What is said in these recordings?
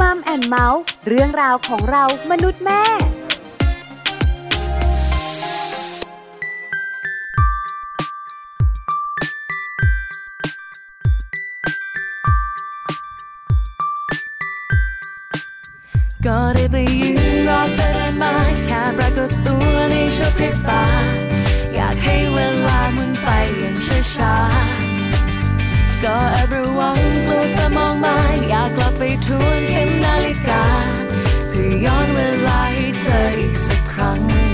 มัมแอนเมาส์เรื่องราวของเรามนุษย์แม่ก็ได้ไปยืนรอเธอเดินมาแค่ปรากฏตัวในชั่วพริบตา อยากให้เวลามันไปอย่างช้าๆ ก็แอบระวังกลัวจะมองมาอยากกลับไปทวนเข็มนาฬิกา เพื่อย้อนเวลาให้เธออีกสักครั้ง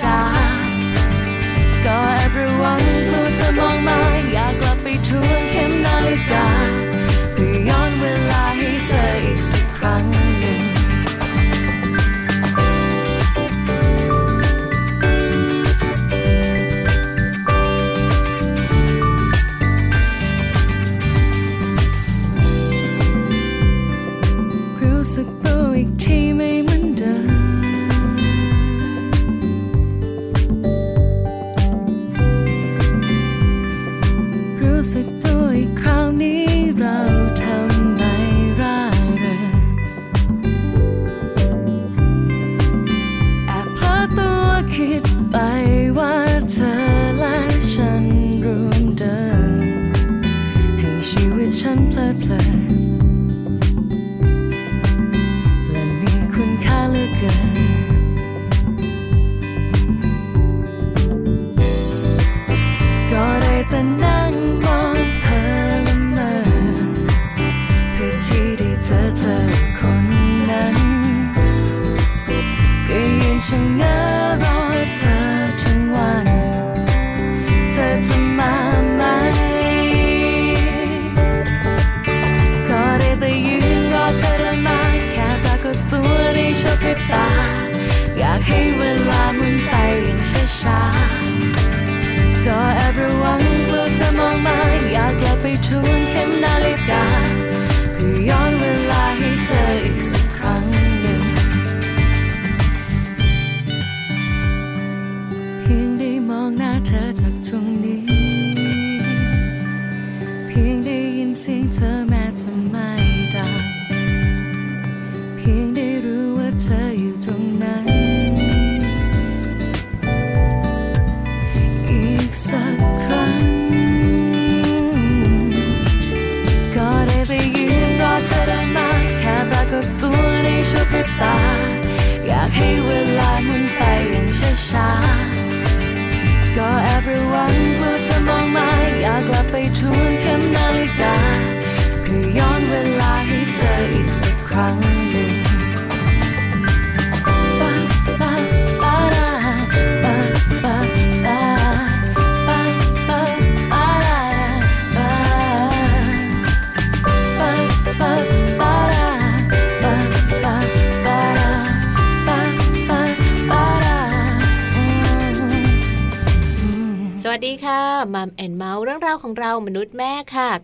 ช้า ก็ everyone กูจะมองมาอยากกลับไปทวนเข็มนาฬิกาเพื่อย้อนเวลาให้เธออีกสักครั้ง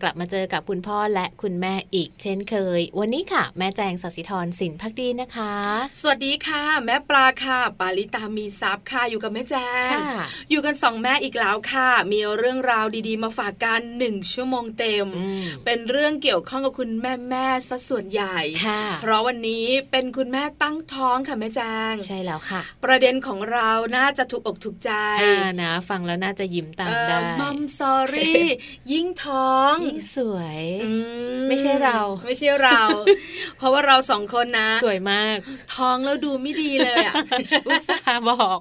กลับมาเจอกับคุณพ่อและคุณแม่อีกเช่นเคย วันนี้ค่ะ แม่แจงสัสิธรสินพักดีนะคะ สวัสดีค่ะ แม่ปลาค่ะ ปาลิตามีซับค่ะอยู่กับแม่แจงค่ะอยู่กันสองแม่อีกแล้วค่ะ มีเรื่องราวดีๆ มาฝากกันหนึ่งชั่วโมงเต็มอืมเป็นเรื่องเกี่ยวข้องกับคุณแม่แม่ๆซะส่วนใหญ่ค่ะเพราะวันนี้เป็นคุณแม่ตั้งท้องค่ะแม่แจงใช่แล้วค่ะ ประเด็นของเราน่าจะถูกอกถูกใจอ่านะ ฟังแล้วน่าจะยิ้มตามเอ่อได้มัมซอรี่ยิ่งท้องยิ่งสวยอืไม่ใช่เรา ไม่ใช่เรา เพราะว่าเราสองคนนะ สวยมาก ท้องแล้วดูไม่ดีเลยอะอุตส่าห์บอก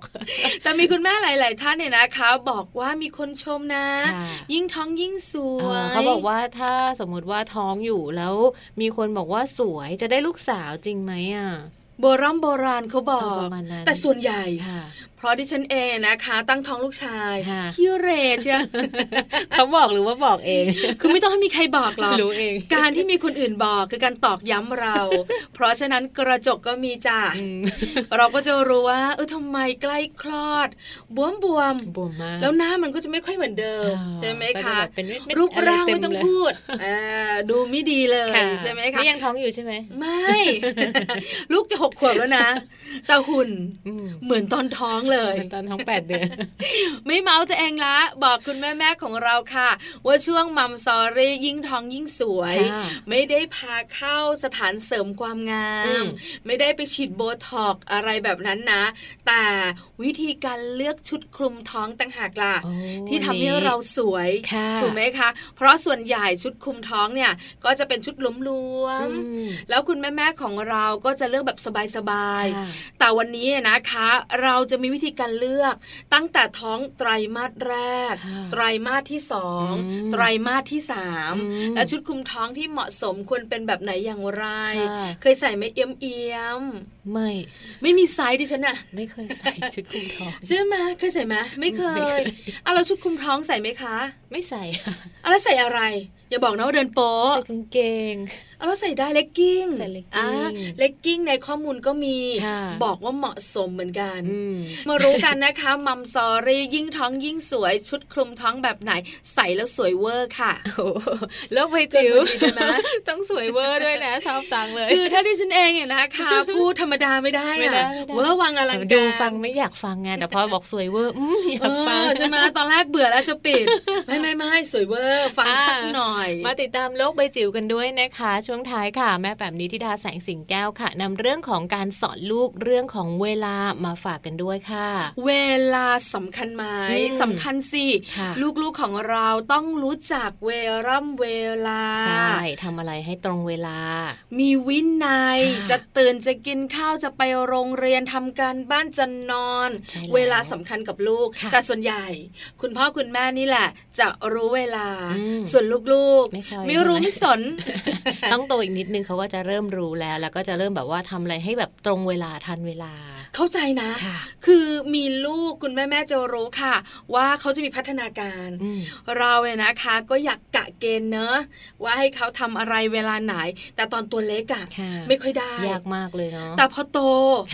แต่มีคุณแม่หลาย ๆ ท่านเนี่ยนะคะ บอกว่ามีคนชมนะค่ะยิ่งท้องยิ่งสวเอยอเขาบอกว่าถ้าสมมุติว่าท้องอยู่แล้ว มีคนบอกว่าสวยจะได้ลูกสาวจริงไหมอะ โบราณโบราณเขาบอเออปกระมาณนั้นแต่ส่วนใหญ่ค่ะเพราะดิฉันเองนะคะ ตั้งท้องลูกชายค่ะขี้เหรเชียเขาบอกหรือว่าบอกเอง คือไม่ต้องให้มีใครบอกหรอกรู้เอง การที่มีคนอื่นบอกคือการตอกย้ำเรา เพราะฉะนั้นกระจกก็มีจ้ะอืมเราก็จะรู้ว่าเออทำไมใกล้คลอด บวมบวมๆบวมมากแล้วหน้ามันก็จะไม่ค่อยเหมือนเดิมอ่าใช่ไหมก็จคะแบบเป็นเม็ดๆรูปร่างะเต็ไม่ต้องเลยพูดอ่าดูไม่ดีเลยค่ะใช่ไหมคะนี่ยังท้องอยู่ใช่ไหมไม่ ลูกจะหกขวบแล้วนะ แต่หุ่นอืมเหมือนตอนท้องเลยเป็นตอนท้องแปดเดือนไม่เมาตัวเองละ บอกคุณแม่แม่ๆของเราค่ะ ว่าช่วงมัมซอรี่ยิ่งท้องยิ่งสวยค่ะไม่ได้พาเข้าสถานเสริมความงาอืมมไม่ได้ไปฉีดโบท็อกซ์อะไรแบบนั้นนะ แต่วิธีการเลือกชุดคลุมท้องต่างหากล่ะโอ้ที่ทำให้วันนี้เราสวยค่ะถูกไหมคะ เพราะส่วนใหญ่ชุดคลุมท้องเนี่ย ก็จะเป็นชุดหลวมอืมๆแล้วคุณแม่ๆของเราก็จะเลือกแบบสบายค่ะๆแต่วันนี้นะคะ เราจะมีวิธีการเลือกตั้งแต่ท้องไตรมาสแรกค่ะไตรมาสที่สองอืมไตรมาสที่สามอืมและชุดคลุมท้องที่เหมาะสมควรเป็นแบบไหนอย่างไรค่ะเคยใส่ไหมเอี้ยมเอี้ยมไม่ๆไม่มีไซส์ดิฉันอะไม่เคยใส่ชุดคลุมท้องใช่ไหมเคยใส่ไหมไม่เคไม่เคยยอะแล้วชุดคลุมท้องใส่ไหมคะ ไม่ใส่ค่ะอะแล้วใส่อะไร อย่าบอกนะว่าเดินโป๊ใส่กางเกงเอาแล้วใส่ได้เลกกิ้งใส่เลกกิ้งอ่าเลกกิ้งในข้อมูลก็มีค่ะบอกว่าเหมาะสมเหมือนกันอืมมารู้กันนะคะมัมซอรี่ยิ่งท้องยิ่งสวยชุดคลุมท้องแบบไหนใส่แล้วสวยเวอร์ค่ะโอ้โหเลิกไปจิ๋วเกินพอดีใช่ไหมต้องสวยเวอร์ด้วยนะชอบจังเลยคือถ้าดิฉันเองเนี่ยนะคะพูดธรรมดาไม่ได้ไม่ได้อะไม่ได้เวอร์วังอลังการดูฟังไม่อยากฟังไงแต่พอบอกสวยเวอร์อืมอยาเอกฟังอใช่ไหมตอนแรกเบื่อแล้วจะปิดไม่ไม่ไม่สวยเวอร์ฟังอ่าสักหน่อยมาติดตามโลกใบจิ๋วกันด้วยนะคะ ช่วงท้ายค่ะ แม่แบบนี้ทิดาแสงสิงแก้วค่ะนำเรื่องของการสอนลูกเรื่องของเวลามาฝากกันด้วยค่ะ เวลาสำคัญไหมอืมสำคัญสิค่ะลูกๆของเราต้องรู้จักเวล่ำเวลาใช่ทำอะไรให้ตรงเวลา มีวินัยค่ะจะตื่นจะกินข้าวจะไปโรงเรียนทำการบ้านจะนอนใช่แล้วเวลาสำคัญกับลูกค่ะแต่ส่วนใหญ่ คุณพ่อคุณแม่นี่แหละ จะรู้เวลาอืมส่วนลูกไม่ค่อยไม่รู้ใช่ไหมไม่สน ต้องโตอีกนิดนึงเขาก็จะเริ่มรู้แล้ว แล้วก็จะเริ่มแบบว่าทำอะไรให้แบบตรงเวลาทันเวลา เข้าใจนะค่ะคือมีลูกคุณแม่แม่ๆจะรู้ค่ะ ว่าเขาจะมีพัฒนาการอืมเราเนี่ยนะคะ ก็อยากกะเกณฑ์เนอะว่าให้เขาทำอะไรเวลาไหน แต่ตอนตัวเล็กอะค่ะไม่ค่อยได้ยากมากเลยเนาะแต่พอโต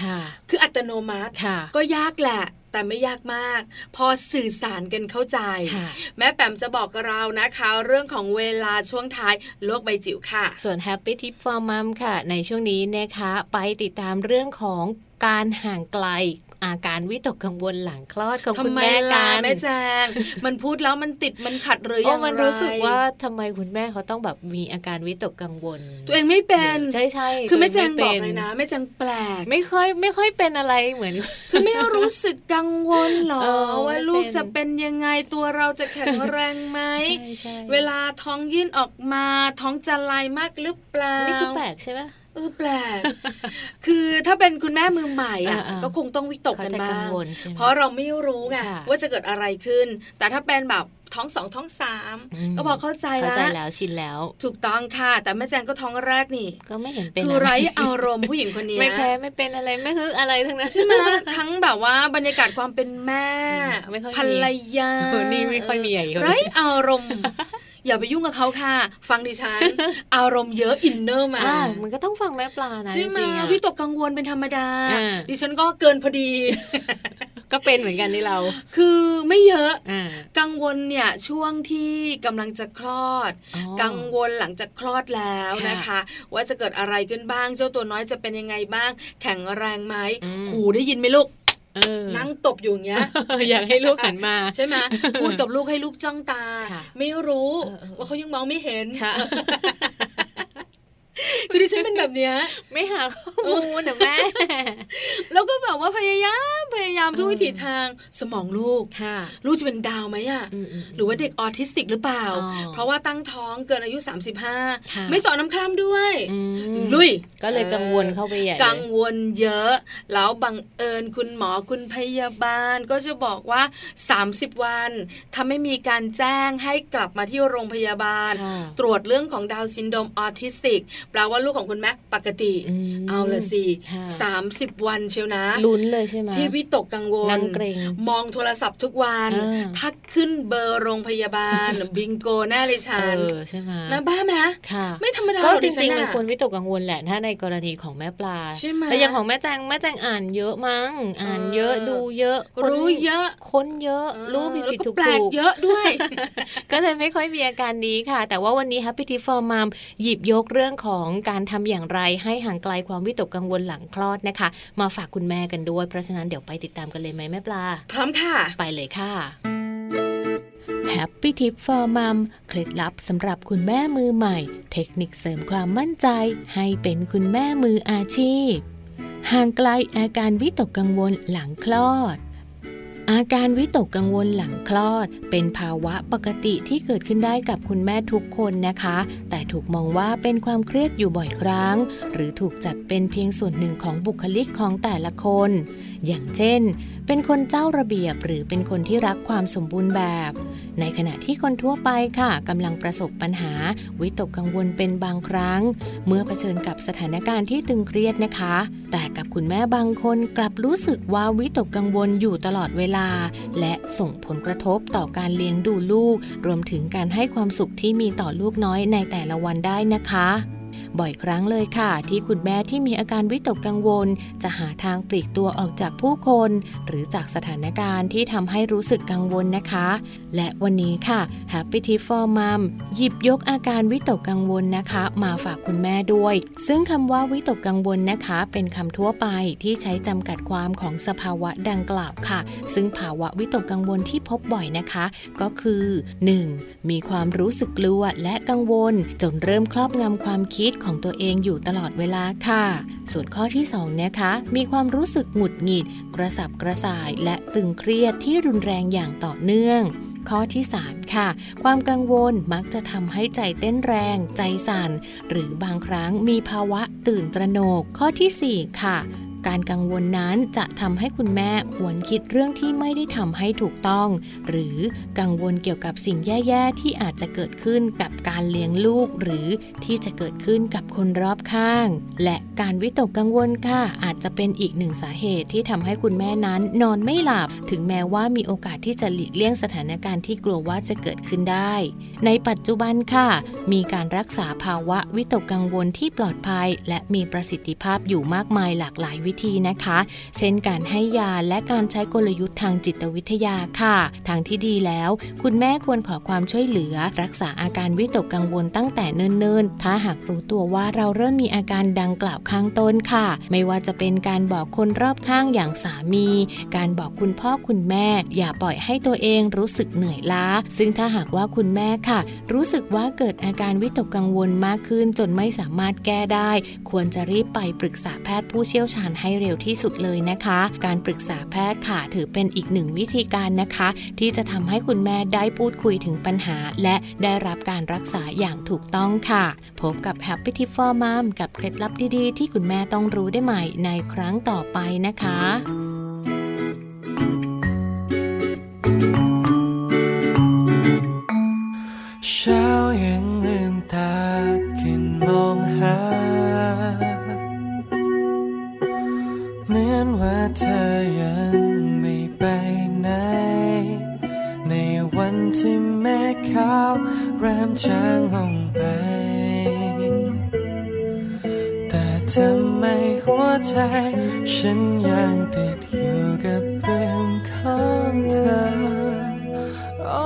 ค่ะคืออัตโนมัติค่ะก็ยากแหละ แต่ไม่ยากมาก พอสื่อสารกันเข้าใจค่ะแม่แปมจะบอกกับเรานะคะ เรื่องของเวลาช่วงท้ายโลกใบจิ๋วค่ะ ส่วน Happy Tip for Mom ค่ะ ในช่วงนี้นะคะ ไปติดตามเรื่องของการห่างไกล อาการวิตกกังวลหลังคลอดของทำคุณไมแม่ล่ะกันแม่แจงมันพูดแล้วมันติดมันขัดหรือโอ้ยังไรมันรู้สึกว่าทำไมคุณแม่เขาต้องแบบมีอาการวิตกกังวล ตัวเองไม่เป็นใช่ใช่คือแม่แจงตัวบเอกเลยนะแม่แจงแปลก ไม่ค่อยไม่ค่อยเป็นอะไรเหมือน คือไม่รู้สึกกังวลหรอเออว่าไม่ลูกเป็นจะเป็นยังไงตัวเราจะแข็งแรงไหมใช่ใช่เวลาท้องยื่นออกมาท้องจะลายมากหรือเปล่านี่คือแปลกใช่ไหม เออแปลก คือถ้าเป็นคุณแม่มือใหม่อะอ่าๆก็คงต้องวิตกเขากันจะกับ้างงวลใช่ไหมเพราะเราไม่รู้ไงค่ะว่าจะเกิดอะไรขึ้น แต่ถ้าเป็นแบบท้องสองท้องสามอืมก็พอเข้าใจเข้าแล้วใจแล้วชินแล้ว ถูกต้องค่ะ แต่แม่แจงก็ท้องแรกนี่ ก็ไม่เห็นเป็นคืออะไรไร้อารมณ์ผู้หญิงคนนี้ไม่แพ้ไม่เป็นอะไรไม่ฮึอะไรทั้งนั้นใช่ไหมทั้งแบบว่าบรรยากาศความเป็นแม่อืมไม่ค่อยมีภรรยาเออนี่ไม่ค่อยมีอย่างนี้ไร้อารมณ์ อย่าไปยุ่งกับเขาค่ะ ฟังดิฉัน อารมณ์เยอะอินเนอร์มาอ่ามันก็ต้องฟังแม่ปลานะใช่จไหมริงๆอะวิตกกังวลเป็นธรรมดาอ่าดิฉันก็เกินพอดี ก็เป็นเหมือนกันนี่เรา คือไม่เยอะอ่ากังวลเนี่ยช่วงที่กำลังจะคลอดอ๋อกังวลหลังจากคลอดแล้วค่ะนะคะ ว่าจะเกิดอะไรขึ้นบ้าง เจ้าตัวน้อยจะเป็นยังไงบ้าง แข็งแรงไหมอืมหูได้ยินไหมลูกเออ นั่งตบอยู่อย่างเงี้ยอยากให้ลูกหันมาใช่ไหมพูดกับลูกให้ลูกจ้องตาค่ะไม่รู้เออเออว่าเขายังมองไม่เห็น ค่ะคือดิฉันเป็นแบบเนี้ย ไม่หาข้อมูลนะแม่ แล้วก็แบบว่าพยายามพยายามทุกเออวิถีทางสมองลูกค่ะลูกจะเป็นดาวไหมอะอืมๆหรือว่าเด็กออทิสติกหรือเปล่าอ๋อเพราะว่าตั้งท้องเกินอายุค่ะ35 ไม่สอนน้ำคร่ำด้วยอืมลุย ก็เลยกังวลเข้าไปใหญ่เลยกังวลเยอะ แล้วบังเอิญคุณหมอคุณพยาบาลก็จะบอกว่า 30 วันถ้าไม่มีการแจ้งให้กลับมาที่โรงพยาบาลค่ะตรวจเรื่องของดาวน์ซินโดรมออทิสติกแปลว่าลูกของคุณแม่ปกติอืมเอาละสิค่ะ30วันเชียวนะลุ้นเลยใช่ไหมที่วิตกกังวลนั่งเกรงมองโทรศัพท์ทุกวันอ่าถ้าขึ้นเบอร์โรงพยาบาลบิงโกแน่เลยเอฉันอใช่ไหมแม่บ้าไหมค่ะ ไม่ธรรมดาก็หอจดิฉัริงๆมันน่ะควรวิตกกังวลแหละถ้าในกรณีของแม่ปลาใช่ไหมแต่อย่างของแม่แจงแม่แจงอ่านเยอะมั้งอ่านเยอะเออดูเยอะค้นรู้เยอะค้นเยอะเออรู้ผิดแล้วผิดก็ถูกแปลกถูกเยอะด้วย ก็เลยไม่ค่อยมีอาการนี้ค่ะ แต่ว่าวันนี้ Happy Tip for Mom หยิบยกเรื่องของการทำอย่างไรให้ห่างไกลความวิตกกังวลหลังคลอดนะคะ มาฝากคุณแม่กันด้วย เพราะฉะนั้นเดี๋ยวไปติดตามกันเลยไหมแม่ปลา พร้อมค่ะ ไปเลยค่ะ Happy Tip for Mom เคล็ดลับสำหรับคุณแม่มือใหม่ เทคนิคเสริมความมั่นใจ ให้เป็นคุณแม่มืออาชีพ ห่างไกลอาการวิตกกังวลหลังคลอด อาการวิตกกังวลหลังคลอด เป็นภาวะปกติที่เกิดขึ้นได้กับคุณแม่ทุกคนนะคะ แต่ถูกมองว่าเป็นความเครียดอยู่บ่อยครั้ง หรือถูกจัดเป็นเพียงส่วนหนึ่งของบุคลิกของแต่ละคน อย่างเช่น เป็นคนเจ้าระเบียบหรือเป็นคนที่รักความสมบูรณ์แบบ ในขณะที่คนทั่วไปค่ะกำลังประสบปัญหา วิตกกังวลเป็นบางครั้ง เมื่อเผชิญกับสถานการณ์ที่ตึงเครียดนะคะ แต่กับคุณแม่บางคนกลับรู้สึกว่าวิตกกังวลอยู่ตลอดเวลาและส่งผลกระทบต่อการเลี้ยงดูลูก รวมถึงการให้ความสุขที่มีต่อลูกน้อยในแต่ละวันได้นะคะ บ่อยครั้งเลยค่ะ ที่คุณแม่ที่มีอาการวิตกกังวล จะหาทางปลีกตัวออกจากผู้คน หรือจากสถานการณ์ที่ทำให้รู้สึกกังวลนะคะ และวันนี้ค่ะ Happy Tip for Mom หยิบยกอาการวิตกกังวลนะคะ มาฝากคุณแม่ด้วย ซึ่งคำว่าวิตกกังวลนะคะ เป็นคำทั่วไปที่ใช้จำกัดความของสภาวะดังกล่าวค่ะ ซึ่งภาวะวิตกกังวลที่พบบ่อยนะคะ ก็คือ 1. มีความรู้สึกกลัวและกังวล จนเริ่มครอบงำความคิดของตัวเองอยู่ตลอดเวลาค่ะ ส่วนข้อที่2นะคะ มีความรู้สึกหงุดหงิด กระสับกระส่ายและตึงเครียดที่รุนแรงอย่างต่อเนื่องข้อที่ 3 ค่ะ ความกังวลมักจะทำให้ใจเต้นแรง ใจสั่น หรือบางครั้งมีภาวะตื่นตระหนก ข้อทีสี่4 ค่ะ การกังวลนั้นจะทำให้คุณแม่หวนคิดเรื่องที่ไม่ได้ทำให้ถูกต้อง หรือกังวลเกี่ยวกับสิ่งแย่ๆ ที่อาจจะเกิดขึ้นกับการเลี้ยงลูก หรือที่จะเกิดขึ้นกับคนรอบข้าง และการวิตกกังวลค่ะอาจจะเป็นอีกหนึ่งสาเหตุที่ทำให้คุณแม่นั้นนอนไม่หลับ ถึงแม้ว่ามีโอกาสที่จะหลีกเลี่ยงสถานการณ์ที่กลัวว่าจะเกิดขึ้นได้ ในปัจจุบันค่ะ มีการรักษาภาวะวิตกกังวลที่ปลอดภัย และมีประสิทธิภาพอยู่มากมายหลากหลายวิธีนะคะ เช่นการให้ยาและการใช้กลยุทธ์ทางจิตวิทยาค่ะ ทางที่ดีแล้ว คุณแม่ควรขอความช่วยเหลือ รักษาอาการวิตกกังวลตั้งแต่เนิ่นๆ ถ้าหากรู้ตัวว่าเราเริ่มมีอาการดังกล่าวข้างต้นค่ะ ไม่ว่าจะเป็นการบอกคนรอบข้างอย่างสามี การบอกคุณพ่อคุณแม่ อย่าปล่อยให้ตัวเองรู้สึกเหนื่อยล้า ซึ่งถ้าหากว่าคุณแม่ค่ะ รู้สึกว่าเกิดอาการวิตกกังวลมากขึ้นจนไม่สามารถแก้ได้ ควรจะรีบไปปรึกษาแพทย์ผู้เชี่ยวชาญให้เร็วที่สุดเลยนะคะ การปรึกษาแพทย์ค่ะ ถือเป็นอีกหนึ่งวิธีการนะคะ ที่จะทำให้คุณแม่ได้พูดคุยถึงปัญหา และได้รับการรักษาอย่างถูกต้องค่ะ พบกับ Happy Tip for Mom กับเคล็ดลับดีๆ ที่คุณแม่ต้องรู้ได้ใหม่ในครั้งต่อไปนะคะเช้ายังลืมตาขึ้นมองหา ว่าเธอยังไม่ไปไหน ในวันที่แม่ขาวเริ่มจางลงไป แต่ทำไมหัวใจ ฉันยังติดอยู่กับเรื่องของเธอโอ้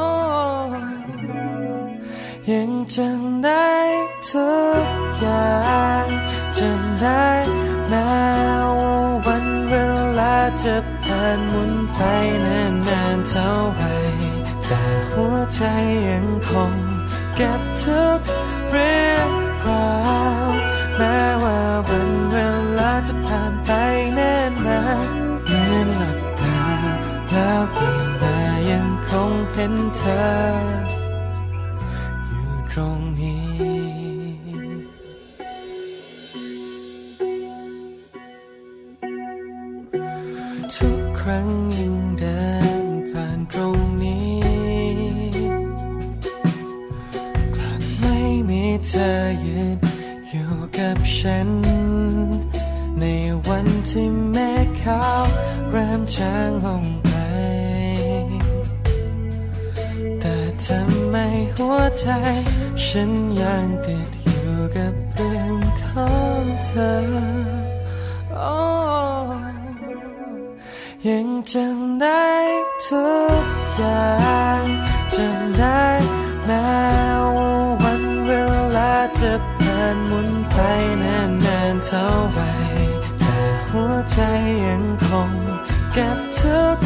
ยังจำได้ทุกอย่างจำได้ จะผ่านหมุนไปนานๆเท่าไหร่แต่หัวใจยังคงเก็บทุกเรื่องราวแม้ว่าวันเวลาจะผ่านไปแน่นานเหมือนหลับตาแล้วตื่นมายังคงเห็นเธอ ที่แม่เขาเริ่มจางลงไป แต่ทำไมหัวใจ ฉันยังติดอยู่กับเรื่องของเธอโอ้ยังจำได้ทุกอย่างจำได้แม้ว่าวันเวลาจะผ่านหมุนไปนานๆเท่าไหร่ ใจยังคงเก็บทุก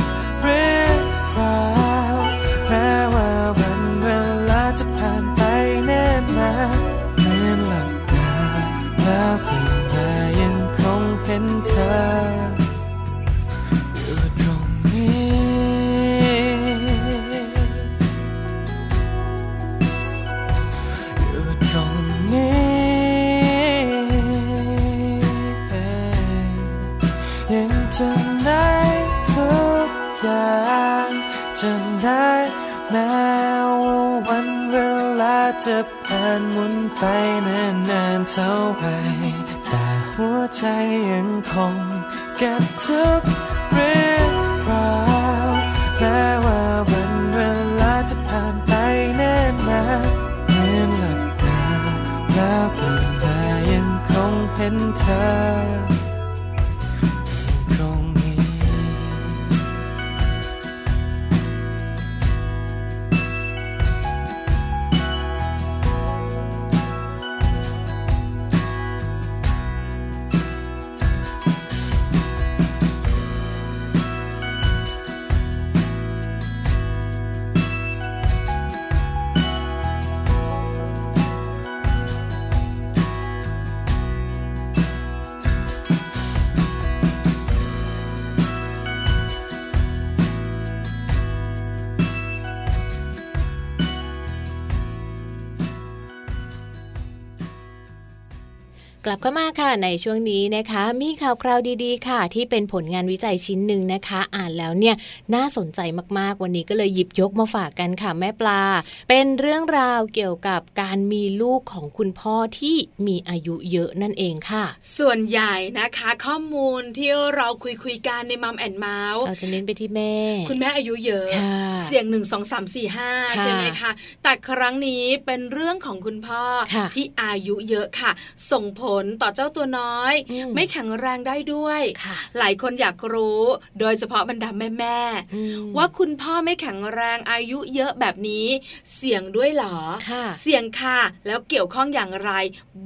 ลับเข้ามาค่ะ ในช่วงนี้นะคะ มีข่าวคราวดีๆ ค่ะ ที่เป็นผลงานวิจัยชิ้นหนึ่งนะคะ อ่านแล้วเนี่ยน่าสนใจมากๆ วันนี้ก็เลยหยิบยกมาฝากกันค่ะแม่ปลา เป็นเรื่องราวเกี่ยวกับการมีลูกของคุณพ่อที่มีอายุเยอะนั่นเองค่ะ ส่วนใหญ่นะคะ ข้อมูลที่เราคุยคุยๆกันในมัมแอนเมาส์เราจะเน้นไปที่แม่ คุณแม่อายุเยอะค่ะเสี่ยงหนึ่งสองสามสี่ห้าค่ะใช่ไหมคะแต่ครั้งนี้เป็นเรื่องของคุณพ่อค่ะที่อายุเยอะค่ะ ส่งผลต่อเจ้าตัวน้อยอืมไม่แข็งแรงได้ด้วยค่ะหลายคนอยากรู้ โดยเฉพาะบรรดาแม่ๆอืมว่าคุณพ่อไม่แข็งแรงอายุเยอะแบบนี้ เสี่ยงด้วยเหรอค่ะเสี่ยงค่ะ แล้วเกี่ยวข้องอย่างไร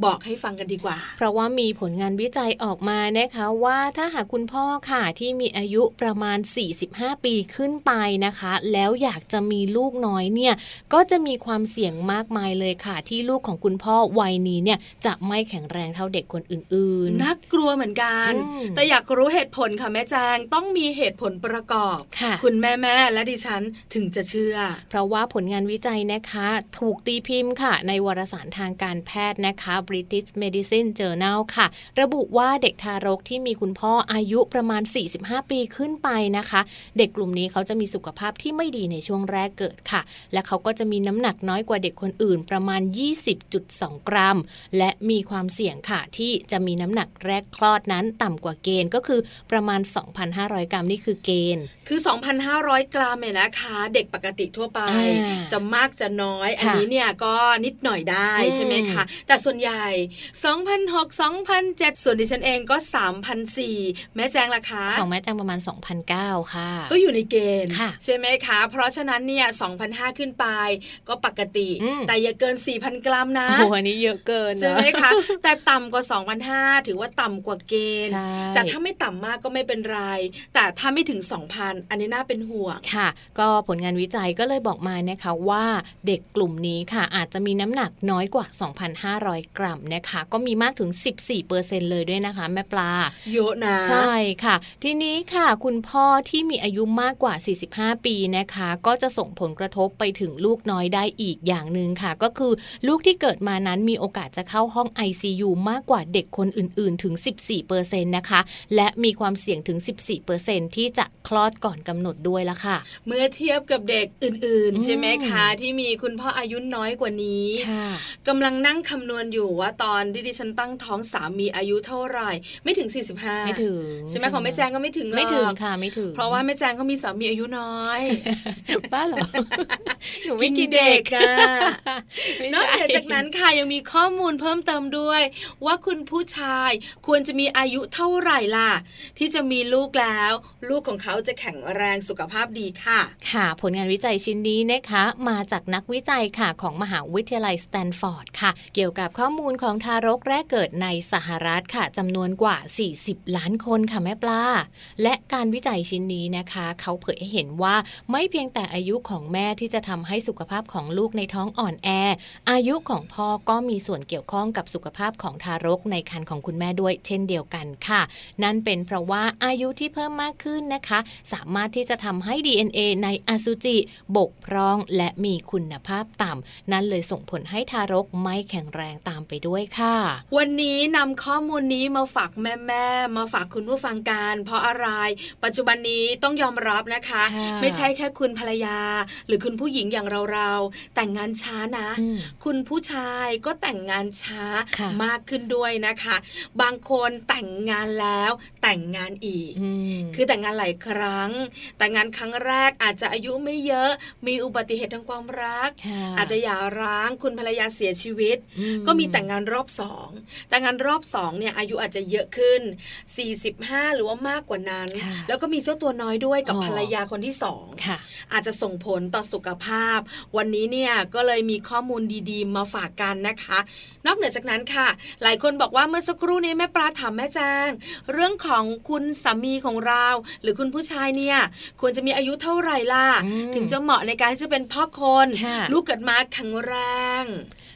บอกให้ฟังกันดีกว่า เพราะว่ามีผลงานวิจัยออกมานะคะว่าถ้าหากคุณพ่อค่ะที่มีอายุประมาณ 45 ปีขึ้นไปนะคะ แล้วอยากจะมีลูกน้อยเนี่ยก็จะมีความเสี่ยงมากมายเลยค่ะ ที่ลูกของคุณพ่อวัยนี้เนี่ยจะไม่แข็งแรงเท่าเด็กคนอื่นๆน่ากลัวเหมือนกันอืมแต่อยากรู้เหตุผลค่ะแม่แจงต้องมีเหตุผลประกอบค่ะคุณแม่แม่ๆและดิฉันถึงจะเชื่อ เพราะว่าผลงานวิจัยนะคะ ถูกตีพิมพ์ค่ะ ในวารสารทางการแพทย์นะคะ British Medicine Journal ค่ะ ระบุว่าเด็กทารกที่มีคุณพ่ออายุประมาณ 45 ปีขึ้นไปนะคะ เด็กกลุ่มนี้เขาจะมีสุขภาพที่ไม่ดีในช่วงแรกเกิดค่ะ และเขาก็จะมีน้ำหนักน้อยกว่าเด็กคนอื่น ประมาณ 20.2 กรัม และมีความเสี่ยงค่ะที่จะมีน้ำหนักแรกคลอดนั้นต่ำกว่าเกณฑ์ก็คือประมาณ 2,500 กรัมนี่คือเกณฑ์ คือ 2,500 กรัมเนี่ยนะคะ เด็กปกติทั่วไปอ่าจะมากจะน้อย อันค่ะนี้เนี่ยก็นิดหน่อยได้อืมใช่ไหมคะแต่ส่วนใหญ่2,600 2,007 ส่วนดิฉันเองก็ 3,004แม่แจงล่ะคะของแม่แจงประมาณ 2,009ค่ะ ก็อยู่ในเกณฑ์ค่ะใช่ไหมคะ เพราะฉะนั้นเนี่ย2,500ขึ้นไปก็ปกติอืมแต่อย่าเกิน 4,000 กรัมนะโอ้โหอันนี้เยอะเกินใช่เนไหมอะคะแต่ต่ำกว่า2,500 ถือว่าต่ำกว่าเกณฑ์ใช่แต่ถ้าไม่ต่ำมากก็ไม่เป็นไร แต่ถ้าไม่ถึง 2,000 อันนี้น่าเป็นห่วงค่ะ ก็ผลงานวิจัยก็เลยบอกมานะคะว่าเด็กกลุ่มนี้ค่ะ อาจจะมีน้ำหนักน้อยกว่า 2,500 กรัมนะคะ ก็มีมากถึง 14%เลยด้วยนะคะ แม่ปลา เยอะนะ ใช่ค่ะ ทีนี้ค่ะ คุณพ่อที่มีอายุมากกว่า 45 ปีนะคะ ก็จะส่งผลกระทบไปถึงลูกน้อยได้อีกอย่างหนึ่งค่ะ ก็คือลูกที่เกิดมานั้นมีโอกาสจะเข้าห้อง ICU มากกว่าเด็กคนอื่น ๆ ถึง 14%นะคะ และมีความเสี่ยงถึง 14%ที่จะคลอดก่อนกำหนดด้วยละค่ะ เมื่อเทียบกับเด็กอื่นอืมๆใช่ไหมคะ ที่มีคุณพ่ออายุน้อยกว่านี้ค่ะกำลังนั่งคำนวณอยู่ว่าตอนที่ดิฉันตั้งท้องสามีอายุเท่าไหร่ ไม่ถึง 45 ไม่ถึงใช่ไหมของแม่แจงก็ไม่ถึงหรอกไม่ถึงค่ะไม่ถึง เพราะว่าแม่แจงก็มีสามีอายุน้อยบ้าเหรอหนูไม่กิกินนเด็เด็กกอะไม่นอกใช่จากนั้นค่ะยังมีข้อมูลเพิ่มเติมด้วย ว่าคุณผู้ชาย ควรจะมีอายุเท่าไหร่ล่ะ ที่จะมีลูกแล้ว ลูกของเขาจะแข็งแรงสุขภาพดีค่ะ ค่ะ ผลงานวิจัยชิ้นนี้นะคะ มาจากนักวิจัยค่ะของมหาวิทยาลัยสแตนฟอร์ดค่ะ เกี่ยวกับข้อมูลของทารกแรกเกิดในสหรัฐค่ะจำนวนกว่า 40 ล้านคนค่ะแม่ปลา และการวิจัยชิ้นนี้นะคะ เขาเผยให้เห็นว่าไม่เพียงแต่อายุของแม่ที่จะทำให้สุขภาพของลูกในท้องอ่อนแอ อายุของพ่อก็มีส่วนเกี่ยวข้องกับสุขภาพของทารกในครรภ์ของคุณแม่ด้วยเช่นเดียวกันค่ะ นั่นเป็นเพราะว่าอายุที่เพิ่มมากขึ้นนะคะ สามารถที่จะทำให้ DNA ในอสุจิ บกพร่องและมีคุณภาพต่ำนั่นเลยส่งผลให้ทารกไม่แข็งแรงตามไปด้วยค่ะ วันนี้นำข้อมูลนี้มาฝากแม่ๆมาฝากคุณผู้ฟังกัน เพราะอะไร ปัจจุบันนี้ต้องยอมรับนะคะค่ะไม่ใช่แค่คุณภรรยา หรือคุณผู้หญิงอย่างเราๆแต่งงานช้านะอืมคุณผู้ชายก็แต่งงานช้าค่ะมากขึ้นด้วยนะคะบางคนแต่งงานแล้ว แต่งงานอีกอืมคือแต่งงานหลายครั้ง แต่งงานครั้งแรกอาจจะอายุไม่เยอะ มีอุบัติเหตุทางความรักค่ะอาจจะหย่าร้างคุณภรรยาเสียชีวิตอืก็มีแต่งงานรอบสองแต่งงานรอบสองเนี่ยอายุอาจจะเยอะขึ้น 45 หรือว่ามากกว่านั้นค่ะแล้วก็มีเจ้าตัวน้อยด้วยกับอ๋อภรรยาคนที่สองค่ะอาจจะส่งผลต่อสุขภาพ วันนี้เนี่ยก็เลยมีข้อมูลดีๆ มาฝากกันนะคะ นอกเหนือจากนั้นค่ะ หลายคนบอกว่าเมื่อสักครู่นี้แม่ปลาถามแม่แจงเรื่องของคุณสามีของเรา หรือคุณผู้ชายเนี่ย ควรจะมีอายุเท่าไหร่ล่ะอืมถึงจะเหมาะในการที่จะเป็นพ่อคนค่ะลูกเกิดมาแข็งแรง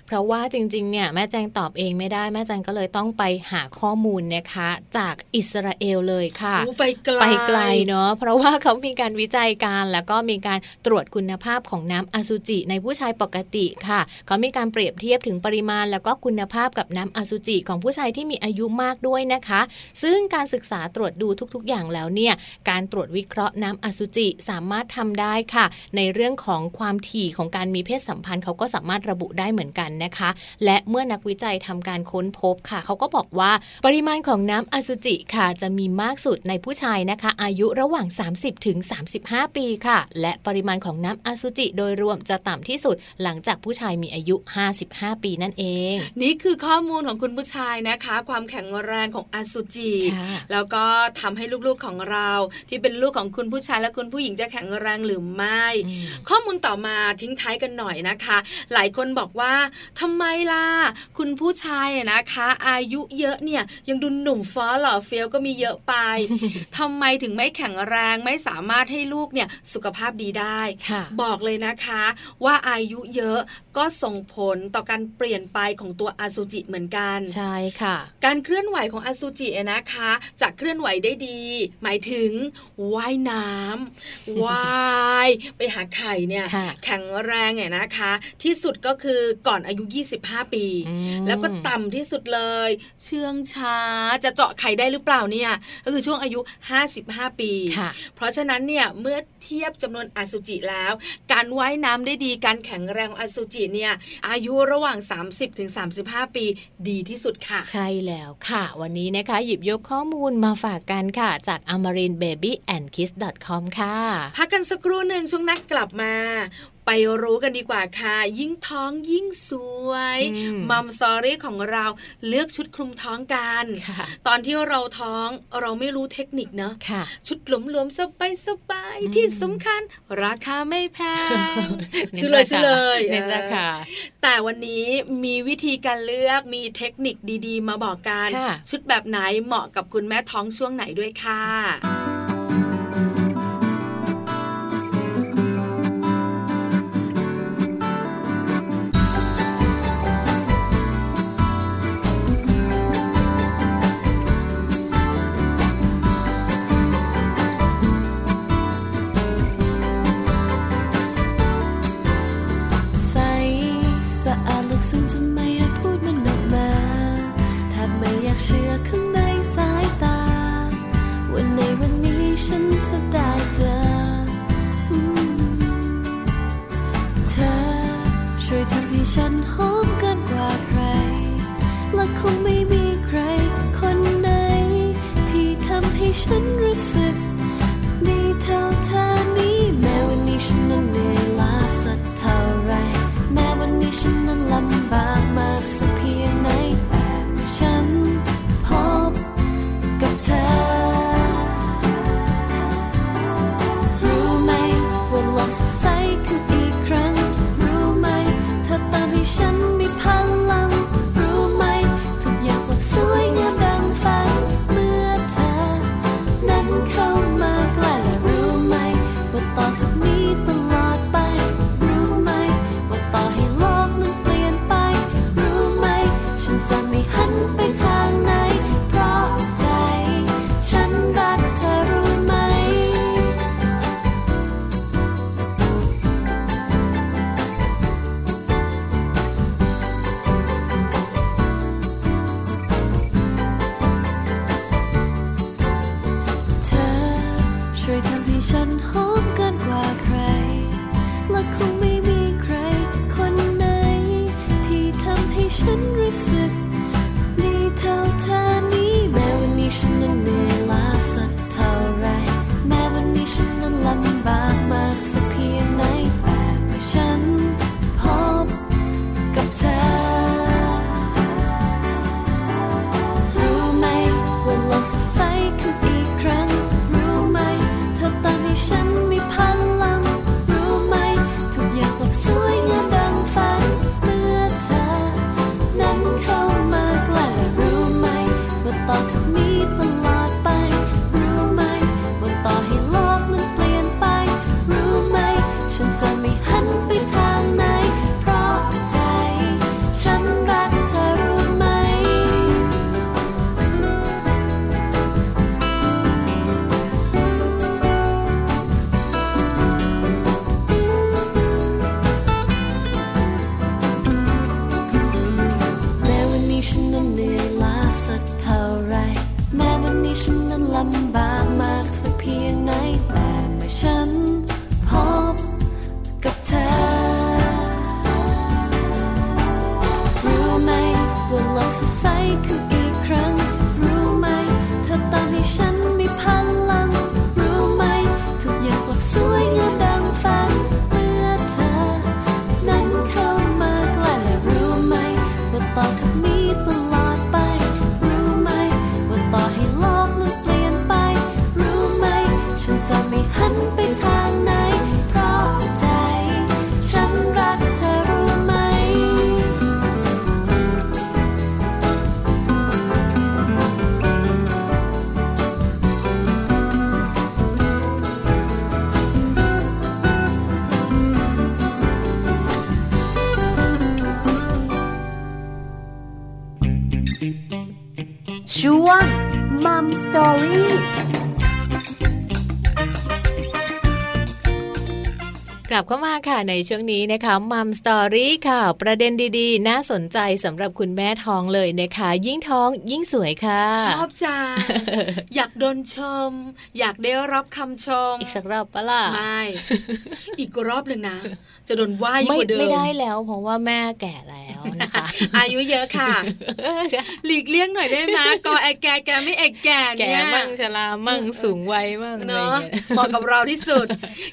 เพราะว่าจริงๆเนี่ยแม่แจงตอบเองไม่ได้แม่แจงก็เลยต้องไปหาข้อมูลนะคะ จากอิสราเอลเลยค่ะอู้ไปไกลไปไกลเนาะเพราะว่าเขามีการวิจัยการแล้วก็มีการตรวจคุณภาพของน้ำอสุจิในผู้ชายปกติค่ะ เขามีการเปรียบเทียบถึงปริมาณ แล้วก็คุณภาพกับน้ำอสุจิของผู้ชายที่มีอายุมากด้วยนะคะ ซึ่งการศึกษาตรวจดูทุกๆ อย่างแล้วเนี่ยการตรวจวิเคราะห์น้ำอสุจิสามารถทำได้ค่ะ ในเรื่องของความถี่ของการมีเพศสัมพันธ์เขาก็สามารถระบุได้เหมือนกันนะคะ และเมื่อนักวิจัยทำการค้นพบค่ะ เขาก็บอกว่าปริมาณของน้ำอสุจิค่ะ จะมีมากสุดในผู้ชายนะคะ อายุระหว่าง 30ถึง35 ปีค่ะ และปริมาณของน้ำอสุจิโดยรวมจะต่ำที่สุด หลังจากผู้ชายมีอายุ 55 ปีนั่นเอง นี่คือข้อมูลของคุณผู้ชายนะคะ ความแข็งแรงของอสุจิค่ะแล้วก็ทำให้ลูกๆของเรา ที่เป็นลูกของคุณผู้ชายและคุณผู้หญิงจะแข็งแรงหรือไม่อืมข้อมูลต่อมาทิ้งท้ายกันหน่อยนะคะ หลายคนบอกว่าทำไมล่ะ คุณผู้ชายอะนะคะ อายุเยอะเนี่ยยังดูหนุ่มฟ้าหล่อเฟี้ยวก็มีเยอะไปทำไมถึงไม่แข็งแรงไม่สามารถให้ลูกเนี่ยสุขภาพดีได้ค่ะบอกเลยนะคะ ว่าอายุเยอะ ก็ส่งผลต่อการเปลี่ยนไปของตัวอสุจิเหมือนกัน ใช่ค่ะ การเคลื่อนไหวของอสุจิอะนะคะจะเคลื่อนไหวได้ดี หมายถึงว่ายน้ำว่ายไปหาไข่เนี่ยค่ะแข็งแรงเนี่ยนะคะ ที่สุดก็คือก่อนอายุ 25 ปีอืมแล้วก็ต่ำที่สุดเลย เชื่องช้าจะเจาะไข่ได้หรือเปล่าเนี่ยก็คือช่วงอายุ 55 ปีค่ะเพราะฉะนั้นเนี่ยเมื่อเทียบจำนวนอสุจิแล้ว การว่ายน้ำได้ดีการแข็งแรงของอสุจิเนี่ยอายุระหว่าง 30-35ถึงปี ดีที่สุดค่ะ ใช่แล้วค่ะ วันนี้นะคะหยิบยกข้อมูลมาฝากกันค่ะ จาก a m a r i n b a b y a n d k i s s c o m ค่ะ พักกันสักครู่หนึ่งช่วงนักกลับมา ไปรู้กันดีกว่าค่ะ ยิ่งท้องยิ่งสวยมัมซอรี่ของเราเลือกชุดคลุมท้องกัน ตอนที่เราท้องเราไม่รู้เทคนิคเนาะะชุดหลวมๆสบายสบายที่สำคัญ ราคาไม่แพงซื้อเลยซื้อเลยเน้นราคะแต่วันนี้มีวิธีการเลือกมีเทคนิคดีๆ มาบอกกัน ชุดแบบไหนเหมาะกับคุณแม่ท้องช่วงไหนด้วยค่ะ she a ค่ะในช่วงนี้นะคะมัมสตอรี่ค่ะ ประเด็นดีๆ น่าสนใจสำหรับคุณแม่ท้องเลยนะคะ ยิ่งท้องยิ่งสวยค่ะ ชอบจังอยากโดนชม อยากได้รับคำชม อีกสักรอบปะล่ะ ไม่ อีกรอบหนึ่งนะ จะโดนว่ายิ่งไม่กว่าเดิม ไม่ได้แล้วเพราะว่าแม่แก่แล้วนะคะ อายุเยอะค่ะ หลีกเลี่ยงหน่อยได้ไหมกอแอกแกแกไม่แอกแกแก่เนี่ยมั่งชรามั่งสูงวัยมั่งอะไรเนาะเงี้ยเหมาะกับเราที่สุด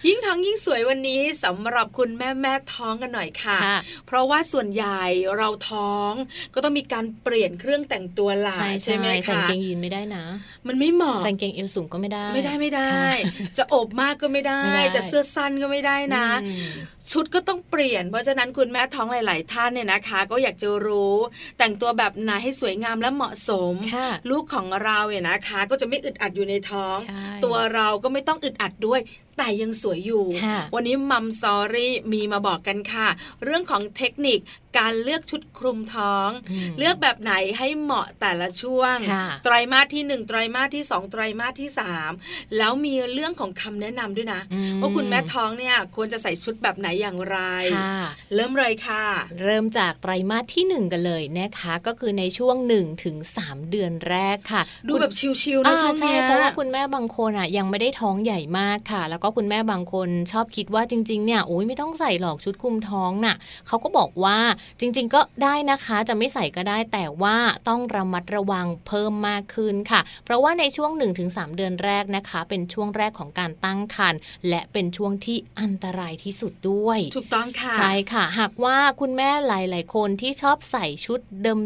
ยิ่งท้องยิ่งสวยวันนี้สำหรับคุณแม่แม่ท้องกันหน่อยค่ะค่ะ เพราะว่าส่วนใหญ่เราท้องก็ต้องมีการเปลี่ยนเครื่องแต่งตัวหลาใช่ใช่ไหมใส่คะกางเกงยีนไม่ได้นะ มันไม่เหมาะใส่กางเกงเอวสูงก็ไม่ได้ ไม่ได้ไม่ได้ค่ะจะโอบมากก็ไม่ได้ไม่ได้ จะเสื้อสั้นก็ไม่ได้นะอืมชุดก็ต้องเปลี่ยน เพราะฉะนั้นคุณแม่ท้องหลาย ๆ ท่านเนี่ยนะคะ ก็อยากจะรู้ แต่งตัวแบบไหนให้สวยงามและเหมาะสมค่ะลูกของเราเนี่ยนะคะ ก็จะไม่อึดอัดอยู่ในท้องใช่ตัวเราก็ไม่ต้องอึดอัดด้วยแต่ยังสวยอยู่ค่ะวันนี้มัมซอรี่มีมาบอกกันค่ะ เรื่องของเทคนิคการเลือกชุดคลุมท้องอืมเลือกแบบไหนให้เหมาะแต่ละช่วงค่ะไตรมาสที่หนึ่งไตรมาสที่สองไตรมาสที่สามแล้วมีเรื่องของคำแนะนำด้วยนะอืมว่าคุณแม่ท้องเนี่ยควรจะใส่ชุดแบบไหนอย่างไรค่ะเริ่มเลยค่ะ เริ่มจากไตรมาสที่ 1 กันเลยนะคะ ก็คือในช่วง1ถึง3เดือนแรกค่ะ ดูคุณแบบชิวๆนะอ่าช่วงใช่เนี้ยเพราะว่าคุณแม่บางคนอะยังไม่ได้ท้องใหญ่มากค่ะ แล้วก็คุณแม่บางคนชอบคิดว่าจริงๆเนี่ยโอ้ยไม่ต้องใส่หรอกชุดคลุมท้องน่ะเขาก็บอกว่าจริง ๆ ก็ได้นะคะจะไม่ใส่ก็ได้แต่ว่าต้องระมัดระวังเพิ่มมากขึ้นค่ะ เพราะว่าในช่วง 1-3 เดือนแรกนะคะ เป็นช่วงแรกของการตั้งครรภ์และเป็นช่วงที่อันตรายที่สุดด้วย ถูกต้องค่ะ ใช่ค่ะ หากว่าคุณแม่หลายๆ คนที่ชอบใส่ชุด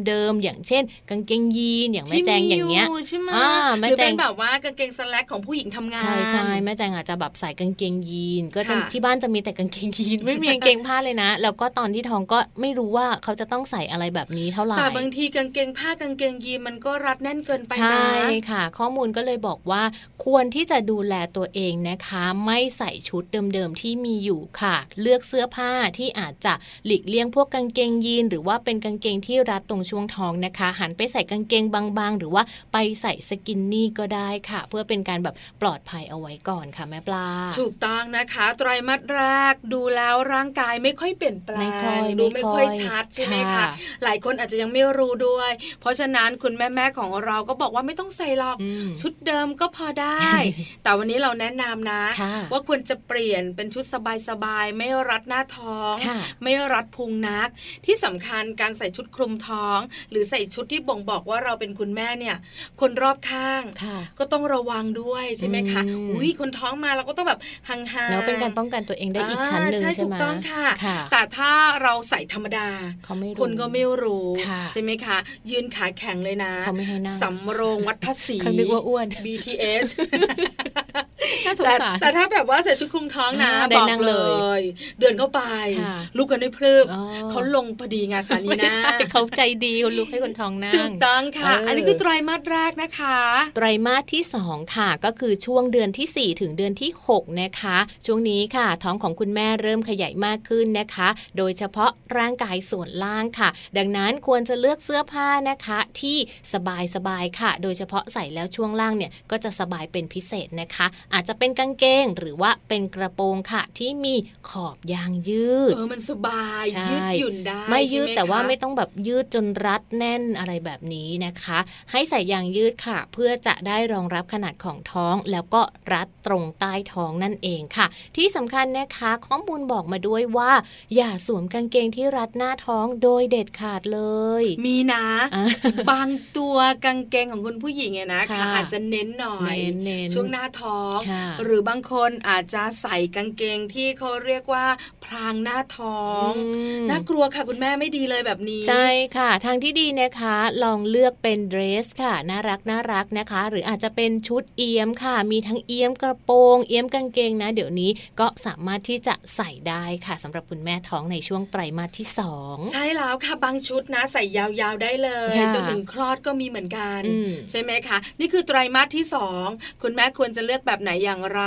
เดิมๆอย่างเช่น กางเกงยีนอย่างแม่แจงอย่างเงี้ยที่มีใช่ไหมอ่าแม่หรือแจเป็งนแบบว่ากางเกงสแลกของผู้หญิงทำงานใช่ใช่แม่แจงอาจจะแบบใส่กางเกงยีน ก็จะค่ะที่บ้านจะมีแต่กางเกงยีน ไม่มีกางเกงผ้าเลยนะ แล้วก็ตอนที่ท้องก็ไม่รู้ว่าเขาจะต้องใส่อะไรแบบนี้เท่าไหร่แต่บางทีกางเกงผ้ากางเกงยีนมันก็รัดแน่นเกินไปใช่นะค่ะ ข้อมูลก็เลยบอกว่า ควรที่จะดูแลตัวเองนะคะ ไม่ใส่ชุดเดิมๆที่มีอยู่ค่ะ เลือกเสื้อผ้าที่อาจจะหลีกเลี่ยงพวกกางเกงยีน หรือว่าเป็นกางเกงที่รัดตรงช่วงท้องนะคะ หันไปใส่กางเกงบางๆ หรือว่าไปใส่สกินนี่ก็ได้ค่ะ เพื่อเป็นการแบบปลอดภัยเอาไว้ก่อนค่ะแม่ปลาถูกต้องนะคะไตรมาสแรกดูแล้วร่างกายไม่ค่อยเปลี่ยนแปลไม่ค่องยดูไม่ไม่ค่ค่ออยยชัดใช่ไหมค่ะคะหลายคนอาจจะยังไม่รู้ด้วย เพราะฉะนั้นคุณแม่ๆของเราก็บอกว่าไม่ต้องใส่หรอกอืมชุดเดิมก็พอได้ แต่วันนี้เราแนะนำนะค่ะว่าควรจะเปลี่ยนเป็นชุดสบายๆไม่รัดหน้าท้องค่ะไม่รัดพุงนัก ที่สำคัญการใส่ชุดคลุมท้อง หรือใส่ชุดที่บ่งบอกว่าเราเป็นคุณแม่เนี่ย คนรอบข้างค่ะก็ต้องระวังด้วยใช่ไหมคะอืมอุ้ยคนท้องมาเราก็ต้องแบบห่างๆแล้วเป็นการป้องกันตัวเองได้อีกชั้นหนึ่งอ่าใช่ถูไหมกต้องค่ะค่ะ แต่ถ้าเราใส่ธรรมดาเขาไม่รู้คนก็ไม่รู้ค่ะใช่ไหมคะ ยืนขาแข็งเลยนะเขาไม่ให้นั่งสำโรงวัดภาษีเขานึกว่าอ้วน BTS น่าสงแต่สารแต่ถ้าแบบว่าใส่ชุดคลุมท้องนะอ่าได้บอกนั่งเลเลยยเดินเข้าไปค่ะลุกกันได้พรึบอ๋อเขาลงพอดีงานสถานีไม่นะใช่เขาใจดีเขาลุกให้คนท้องนั่งถูกต้องค่ะเอออัอันนี้คือไตรมาสแรกนะคะ ไตรมาสที่ 2 ค่ะ ก็คือช่วงเดือนทีสี่4 ถึงเดือนที่ 6นะคะ ช่วงนี้ค่ะ ท้องของคุณแม่เริ่มขยายมากขึ้นนะคะ โดยเฉพาะร่างกายส่วนล่างค่ะ ดังนั้นควรจะเลือกเสื้อผ้านะคะ ที่สบายสบายๆค่ะ โดยเฉพาะใส่แล้วช่วงล่างเนี่ยก็จะสบายเป็นพิเศษนะคะ อาจจะเป็นกางเกงหรือว่าเป็นกระโปรงค่ะ ที่มีขอบยางยืดเออมันสบายใช่ยืดหยุ่นได้ไม่ยืดใช่หแต่ว่าคะไม่ต้องแบบยืดจนรัดแน่นอะไรแบบนี้นะคะ ให้ใส่ยางยืดค่ะ เพื่อจะได้รองรับขนาดของท้องแล้วก็รัดตรงใต้ท้องนั่นเองค่ะ ที่สำคัญนะคะข้อมูลบอกมาด้วยว่า อย่าสวมกางเกงที่รัดหน้าท้องโดยเด็ดขาดเลย มีนะอะบางตัวกางเกงของคุณผู้หญิงเนี่ยนะคะค่ะอาจจะเน้นหน่อยเน้นเน้นช่วงหน้าท้องค่ะหรือบางคนอาจจะใส่กางเกงที่เขาเรียกว่าพรางหน้าท้องอืมน่ากลัวค่ะคุณแม่ไม่ดีเลยแบบนี้ ใช่ค่ะ ทางที่ดีนะคะ ลองเลือกเป็นเดรสค่ะน่ารักน่ารักนะคะ หรืออาจจะเป็นชุดเอี้ยมค่ะ มีทั้งเอี้ยมกระโปรงเอี้ยมกางเกงนะ เดี๋ยวนี้ก็สามารถที่จะใส่ได้ค่ะสำหรับคุณแม่ท้องในช่วงไตรมาสที่สองใช่แล้วค่ะบางชุดนะ ใส่ยาวๆได้เลยค่ะจนถึงคลอดก็มีเหมือนกันอืมใช่ไหมคะ นี่คือไตรมาสที่สองคุณแม่ควรจะเลือกแบบไหนอย่างไร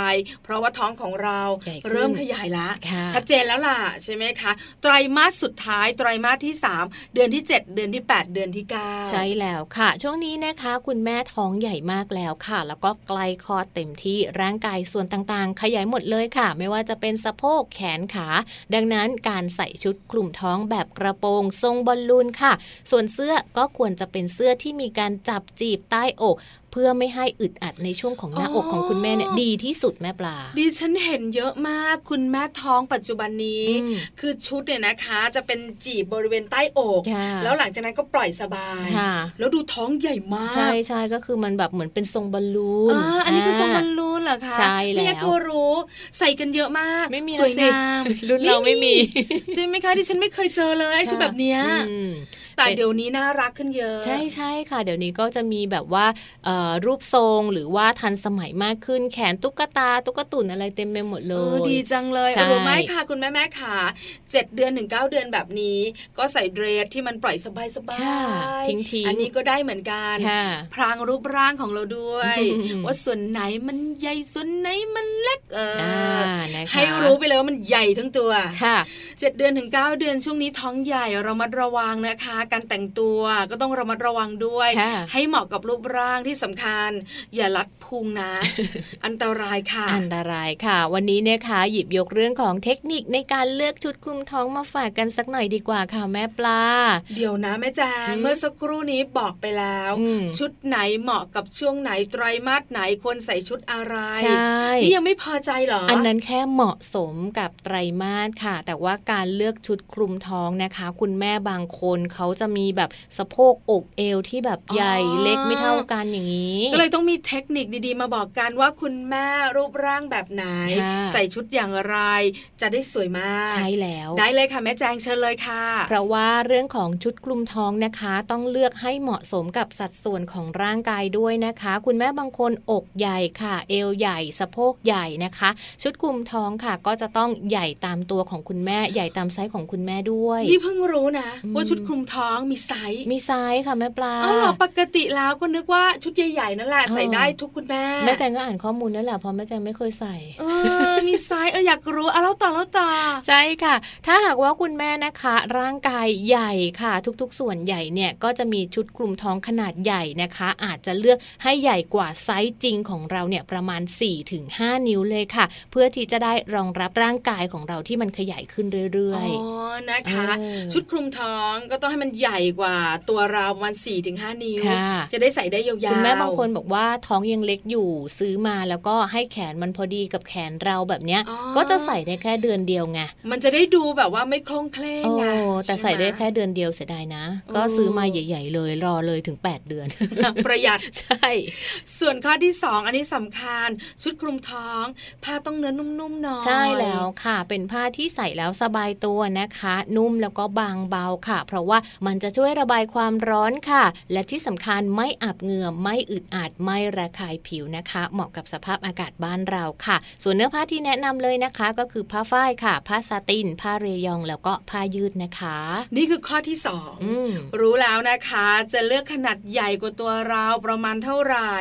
เพราะว่าท้องของเราใหญ่ขึ้นเริ่มขยายละค่ะชัดเจนแล้วล่ะใช่ไหมคะไตรมาสสุดท้ายไตรมาสที่ 3 เดือนที่ 7 เดือนที่ 8 เดือนที่ 9 ใช่แล้วค่ะ ช่วงนี้นะคะ คุณแม่ท้องใหญ่มากแล้วค่ะ แล้วก็ใกล้คลอดเต็มที่ร่างกายส่วนต่างๆ ขยายหมดเลยค่ะ ไม่ว่าจะเป็นสะโพกแขนขา ดังนั้นการใส่ชุดคลุมท้องแบบกระโปรง ทรงบอลลูนค่ะ ส่วนเสื้อก็ควรจะเป็นเสื้อที่มีการจับจีบใต้อก เพื่อไม่ให้อึดอัดในช่วงของหน้าอกของคุณแม่เนี่ยดีที่สุดแม่ปลาดิฉันเห็นเยอะมากคุณแม่ท้องปัจจุบันนี้อืมคือชุดเนี่ยนะคะ จะเป็นจีบบริเวณใต้อกค่ะแล้วหลังจากนั้นก็ปล่อยสบายค่ะแล้วดูท้องใหญ่มาก ใช่ใช่ก็คือมันแบบเหมือนเป็นทรงบอลลูนอ่าอันนี้คือทรงบอลาลูนเหรอคะใช่แล้วไม่งั้นก็รู้ใส่กันเยอะมากไม่มีสวยสิงามรุ่นเราไม่มีใช่ไหมคะที่ฉันไม่เคยเจอเลยไอ้ชุดแบบเนี้ยอืม แต่เป็นเดี๋ยวนี้น่ารักขึ้นเยอะ ใช่ใช่ค่ะ เดี๋ยวนี้ก็จะมีแบบว่าเอ่อรูปทรงหรือว่าทันสมัยมากขึ้น แขนตุ๊กตาตุ๊กตุนอะไรเต็มไปหมดเลเออยดีจังเลยใช่รู้ไหมค่ะ คุณแม่แม่ค่ะเจ็ดเดือนถึงเก้าเดือนแบบนี้ ก็ใส่เดรสที่มันปล่อยสบายสบาค่ะยทิ้งทิ้งอันนี้ก็ได้เหมือนกันค่ะพรางรูปร่างของเราด้วยอืมว่าส่วนไหนมันใหญ่ส่วนไหนมันเล็กเอออ่าอนะคะให้รู้ไปเลยว่ามันใหญ่ทั้งตัวค่ะเจ็ดเดือนถึงเก้าเดือนช่วงนี้ท้องใหญ่เรามัดระวังนะคะการแต่งตัวก็ต้องระมัดระวังด้วยค่ะให้เหมาะกับรูปร่างที่สำคัญ อย่ารัดพุงนะ อันตรายค่ะ อันตรายค่ะ วันนี้นะคะหยิบยกเรื่องของเทคนิคในการเลือกชุดคลุมท้องมาฝากกันสักหน่อยดีกว่าค่ะแม่ปลา เดี๋ยวนะแม่แจงอืมเมื่อสักครู่นี้บอกไปแล้วอืมชุดไหนเหมาะกับช่วงไหนไตรมาสไหนควรใส่ชุดอะไรใช่นี่ยังไม่พอใจเหรออัอันนั้นแค่เหมาะสมกับไตรมาสค่ะ แต่ว่าการเลือกชุดคลุมท้องนะคะ คุณแม่บางคนเขาจะมีแบบสะโพกอกเอวที่แบบใหญ่เล็กไม่เท่ากันอย่างนี้ ก็เลยต้องมีเทคนิคดีๆ มาบอกกันว่าคุณแม่รูปร่างแบบไหนค่ะใส่ชุดอย่างไร จะได้สวยมาก ใช่แล้ว ได้เลยค่ะแม่แจงเชิญเลยค่ะ เพราะว่าเรื่องของชุดคลุมท้องนะคะ ต้องเลือกให้เหมาะสมกับสัดส่วนของร่างกายด้วยนะคะ คุณแม่บางคนอกใหญ่ค่ะ เอวใหญ่สะโพกใหญ่นะคะ ชุดคลุมท้องค่ะ ก็จะต้องใหญ่ตามตัวของคุณแม่ใหญ่ตามไซส์ของคุณแม่ด้วยนี่เพิ่งรู้นะอืมว่าชุดคลุมท้องมีไซส์มีไซส์ค่ะแม่ปลาอ้าวเหรอปกติแล้วก็นึกว่าชุดใหญ่ๆนั่นแหละอ๋อใส่ได้ทุกคุณแม่แม่แจงก็อ่านข้อมูลนั่นแหละเพราะแม่แจงไม่เคยใส่เออมีไซส์เอออยากรู้อะแล้วต่อแล้วต่อใช่ค่ะ ถ้าหากว่าคุณแม่นะคะ ร่างกายใหญ่ค่ะ ทุกๆ ส่วนใหญ่เนี่ยก็จะมีชุดคลุมท้องขนาดใหญ่นะคะ อาจจะเลือกให้ใหญ่กว่าไซส์จริงของเราเนี่ยประมาณ 4-5 นิ้วเลยค่ะ เพื่อที่จะได้รองรับร่างกายของเราที่มันขยายขึ้นเรื่อยๆ อ๋อนะคะเออชุดคลุมท้องก็ต้องให้มันใหญ่กว่าตัวเราประมาณ4-5ถึงนิ้วค่ะจะได้ใส่ได้ยาวๆๆคุณแม่บางคนบอกว่าท้องยังเล็กอยู่ซื้อมาแล้วก็ให้แขนมันพอดีกับแขนเราแบบเนี้ยอ๋อก็จะใส่ได้แค่เดือนเดียวไงมันจะได้ดูแบบว่าไม่โคล่งเคล้งโอ้ไงแต่ใส่ได้แค่เดือนเดียวเสียดายนะ ก็เออซื้อมาใหญ่ ๆ เลยรอเลยถึง 8 เดือน ประหยัดใช่ ส่วนข้อที่ 2 อันนี้สำคัญ ชุดคลุมท้อง ผ้าต้องเนื้อนุ่มๆหน่อยใช่แล้วค่ะ เป็นผ้าที่ใส่แล้วสบายตัวนะคะ นุ่มแล้วก็บางเบาค่ะ เพราะว่ามันจะช่วยระบายความร้อนค่ะ และที่สำคัญไม่อับเหงื่อไม่อึดอัดไม่ระคายผิวนะคะ เหมาะกับสภาพอากาศบ้านเราค่ะ ส่วนเนื้อผ้าที่แนะนำเลยนะคะ ก็คือผ้าฝ้ายค่ะ ผ้าซาติน ผ้าเรยอง แล้วก็ผ้ายืดนะคะ นี่คือข้อที่สองอืมรู้แล้วนะคะ จะเลือกขนาดใหญ่กว่าตัวเราประมาณเท่าไหร่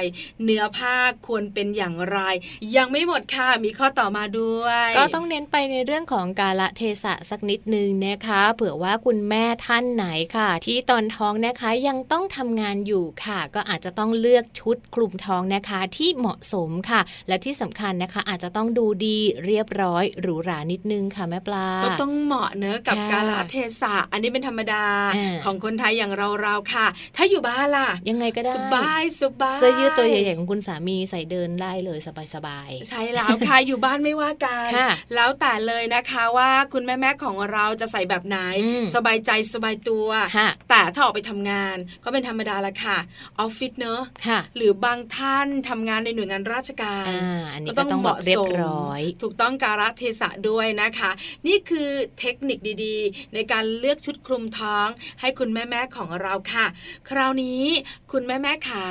เนื้อผ้าควรเป็นอย่างไร ยังไม่หมดค่ะมีข้อต่อมาด้วย ก็ต้องเน้นไปในเรื่องของกาละเทศะสักนิดนึงนะคะ เผื่อว่าคุณแม่ท่านไหนค่ะ ที่ตอนท้องนะคะยังต้องทำงานอยู่ค่ะ ก็อาจจะต้องเลือกชุดคลุมท้องนะคะที่เหมาะสมค่ะ และที่สำคัญนะคะ อาจจะต้องดูดีเรียบร้อยหรูหรานิดนึงค่ะแม่ปลา ก็ต้องเหมาะเนอะกับค่ะกาลเทศะ อันนี้เป็นธรรมดาอ่าของคนไทยอย่างเราๆค่ะ ถ้าอยู่บ้านล่ะ ยังไงก็ได้ สบายสบายเสื้อยืดตัวใหญ่ๆของคุณสามีใส่เดินได้เลยสบายใช่แล้วค่ะอยู่บ้านไม่ว่ากันค่ะแล้วแต่เลยนะคะว่าคุณแม่ๆของเราจะใส่แบบไหนอืมสบายใจสบายตัวๆค่ะแต่ถ้าออกไปทำงานก็เป็นธรรมดาละค่ะออฟฟิศเนอะค่ะหรือบางท่านทำงานในหน่วยงานราชการอ่าอันนี้ก็ต้องบอกเรียบร้อยถูกต้องการะเทศะด้วยนะคะ นี่คือเทคนิคดีๆ ในการเลือกชุดคลุมท้อง ให้คุณแม่ๆของเราค่ะ คราวนี้คุณแม่ๆขา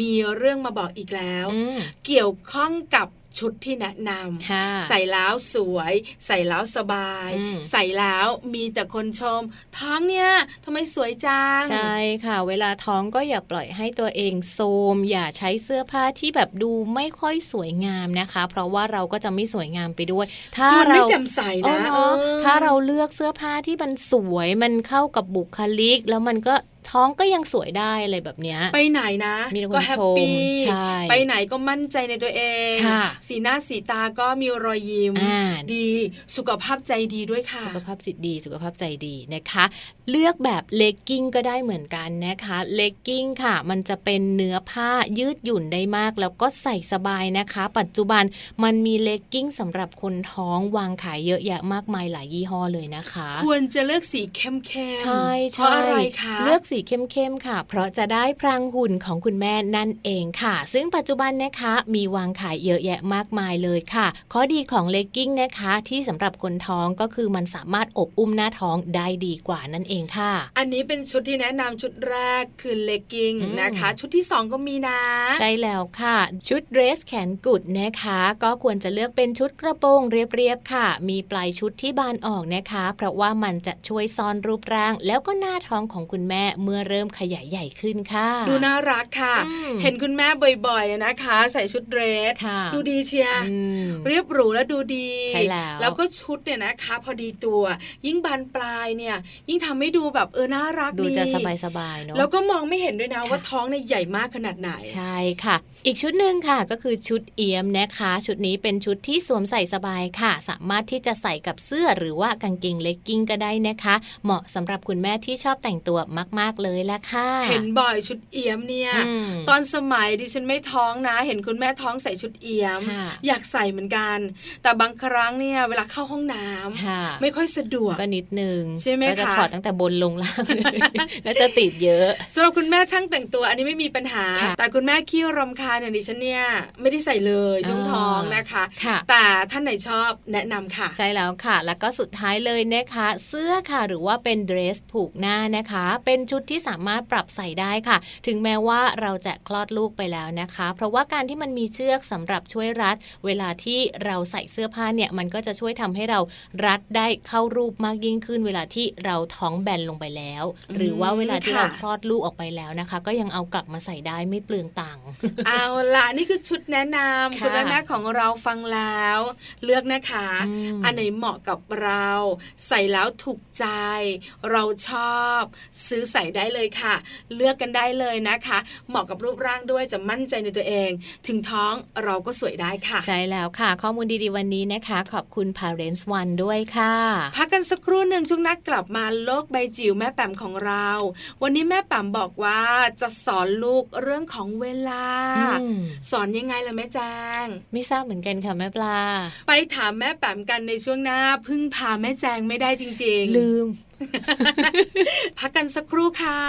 มีเรื่องมาบอกอีกแล้วอืมเกี่ยวข้องกับ ชุดที่แนะนค่ะ ใส่แล้วสวย ใส่แล้วสบายอืมใส่แล้วมีแต่คนชม ท้องเนี่ยทำไมสวยจัง ใช่ค่ะ เวลาท้องก็อย่าปล่อยให้ตัวเองโทรมอย่าใช้เสื้อผ้าที่แบบดูไม่ค่อยสวยงามนะคะ เพราะว่าเราก็จะไม่สวยงามไปด้วย ถ้าคือมันเราไม่แจ่มใสเอนะอเนอะเออถ้าเราเลือกเสื้อผ้าที่มันสวยมันเข้ากับบุคลิก แล้วมันก็ ท้องก็ยังสวยได้อะไรแบบเนี้ย ไปไหนนะ มีแต่คนก็ happy ชมใช่ไปไหนก็มั่นใจในตัวเองค่ะสีหน้าสีตาก็มีรอยยิ้มอ่าดี สุขภาพใจดีด้วยค่ะ สุขภาพจิตดีสุขภาพใจดีนะคะ เลือกแบบเลกกิ้งก็ได้เหมือนกันนะคะเลกกิ้งค่ะ มันจะเป็นเนื้อผ้ายืดหยุ่นได้มาก แล้วก็ใส่สบายนะคะ ปัจจุบันมันมีเลกกิ้งสำหรับคนท้องวางขายเยอะแยะมากมายหลายยี่ห้อเลยนะคะ ควรจะเลือกสีเข้มๆใช่เพใช่ราะอะไรคะเลือกสีเข้มๆค่ะ เพราะจะได้พรางหุ่นของคุณแม่นั่นเองค่ะ ซึ่งปัจจุบันนะคะมีวางขายเยอะแยะมากมายเลยค่ะ ข้อดีของเลกกิ้งนะคะที่สำหรับคนท้องก็คือมันสามารถอบอุ้มหน้าท้องได้ดีกว่านั่นเองค่ะ อันนี้เป็นชุดที่แนะนำชุดแรกคือเลกกิ้งอืมนะคะ ชุดที่สองก็มีนะ ใช่แล้วค่ะ ชุดเดรสแขนกุดนะคะ ก็ควรจะเลือกเป็นชุดกระโปรงเรียบๆค่ะ มีปลายชุดที่บานออกนะคะ เพราะว่ามันจะช่วยซ่อนรูปร่าง แล้วก็หน้าท้องของคุณแม่เมื่อเริ่มขยายใหญ่ขึ้นค่ะ ดูน่ารักค่ะอืมเห็นคุณแม่บ่อยๆนะคะ ใส่ชุดเดรสค่ะดูดีเชียร์อืมเรียบหรูและดูดีใช่แล้วแล้วก็ชุดเนี่ยนะคะ พอดีตัว ยิ่งบานปลายเนี่ย ยิ่งทำให้ดูแบบเออน่ารักดูจะสบายๆเนาะแล้วก็มองไม่เห็นด้วยนะค่ะว่าท้องเนี่ยใหญ่มากขนาดไหนใช่ค่ะ อีกชุดหนึ่งค่ะก็คือชุดเอี่ยมนะคะ ชุดนี้เป็นชุดที่สวมใส่สบายค่ะ สามารถที่จะใส่กับเสื้อหรือว่ากางเกงเลกกิ้งก็ได้นะคะ เหมาะสำหรับคุณแม่ที่ชอบแต่งตัวมากๆเลยละค่ะ เห็นบ่อยชุดเอี่ยมเนี่ยอืมตอนสมัยดิฉันไม่ท้องนะ เห็นคุณแม่ท้องใส่ชุดเอี่ยมค่ะอยากใส่เหมือนกัน แต่บางครั้งเนี่ยเวลาเข้าห้องน้ำค่ะไม่ค่อยสะดวกก็นิดนึงใช่ไหมก็จะคะถอดตั้งแต่บนลงล่างแล้วจะติดเยอะสำหรับคุณแม่ช่างแต่งตัวอันนี้ไม่มีปัญหาค่ะแต่คุณแม่ขี้รำคาญเนี่ยดิฉันเนี่ยไม่ได้ใส่เลยช่วงอ่าท้องนะคะค่ะแต่ท่านไหนชอบแนะนำค่ะ ใช่แล้วค่ะ แล้วก็สุดท้ายเลยนะคะ เสื้อค่ะหรือว่าเป็นเดรสผูกหน้านะคะ เป็นชุดที่สามารถปรับใส่ได้ค่ะ ถึงแม้ว่าเราจะคลอดลูกไปแล้วนะคะ เพราะว่าการที่มันมีเชือกสำหรับช่วยรัด เวลาที่เราใส่เสื้อผ้าเนี่ยมันก็จะช่วยทำให้เรารัดได้เข้ารูปมากยิ่งขึ้น เวลาที่เราท้องแบนลงไปแล้ว หรือว่าเวลาที่ค่ะเราคลอดลูกออกไปแล้วนะคะ ก็ยังเอากลับมาใส่ได้ไม่เปลืองตังค์เอาละนี่คือชุดแนะนำค่ะคุณแม่แม่ๆของเราฟังแล้ว เลือกนะคะอืมอันไหนเหมาะกับเรา ใส่แล้วถูกใจ เราชอบ ซื้อใส่ได้เลยค่ะ เลือกกันได้เลยนะคะ เหมาะกับรูปร่างด้วยจะมั่นใจในตัวเอง ถึงท้องเราก็สวยได้ค่ะ ใช่แล้วค่ะ ข้อมูลดีๆวันนี้นะคะ ขอบคุณ Parents One ด้วยค่ะ พักกันสักครู่หนึ่งช่วงนักกลับมาโลกใบจิ๋วแม่แปมของเรา วันนี้แม่แปมบอกว่าจะสอนลูกเรื่องของเวลาอืมสอนยังไงล่ะแม่แจ้งไม่ทราบเหมือนกันค่ะแม่ปลา ไปถามแม่แปมกันในช่วงหน้าพึ่งพาแม่แจงไม่ได้จริง ๆ ลืม พักกันสักครู่ค่ะค่ะ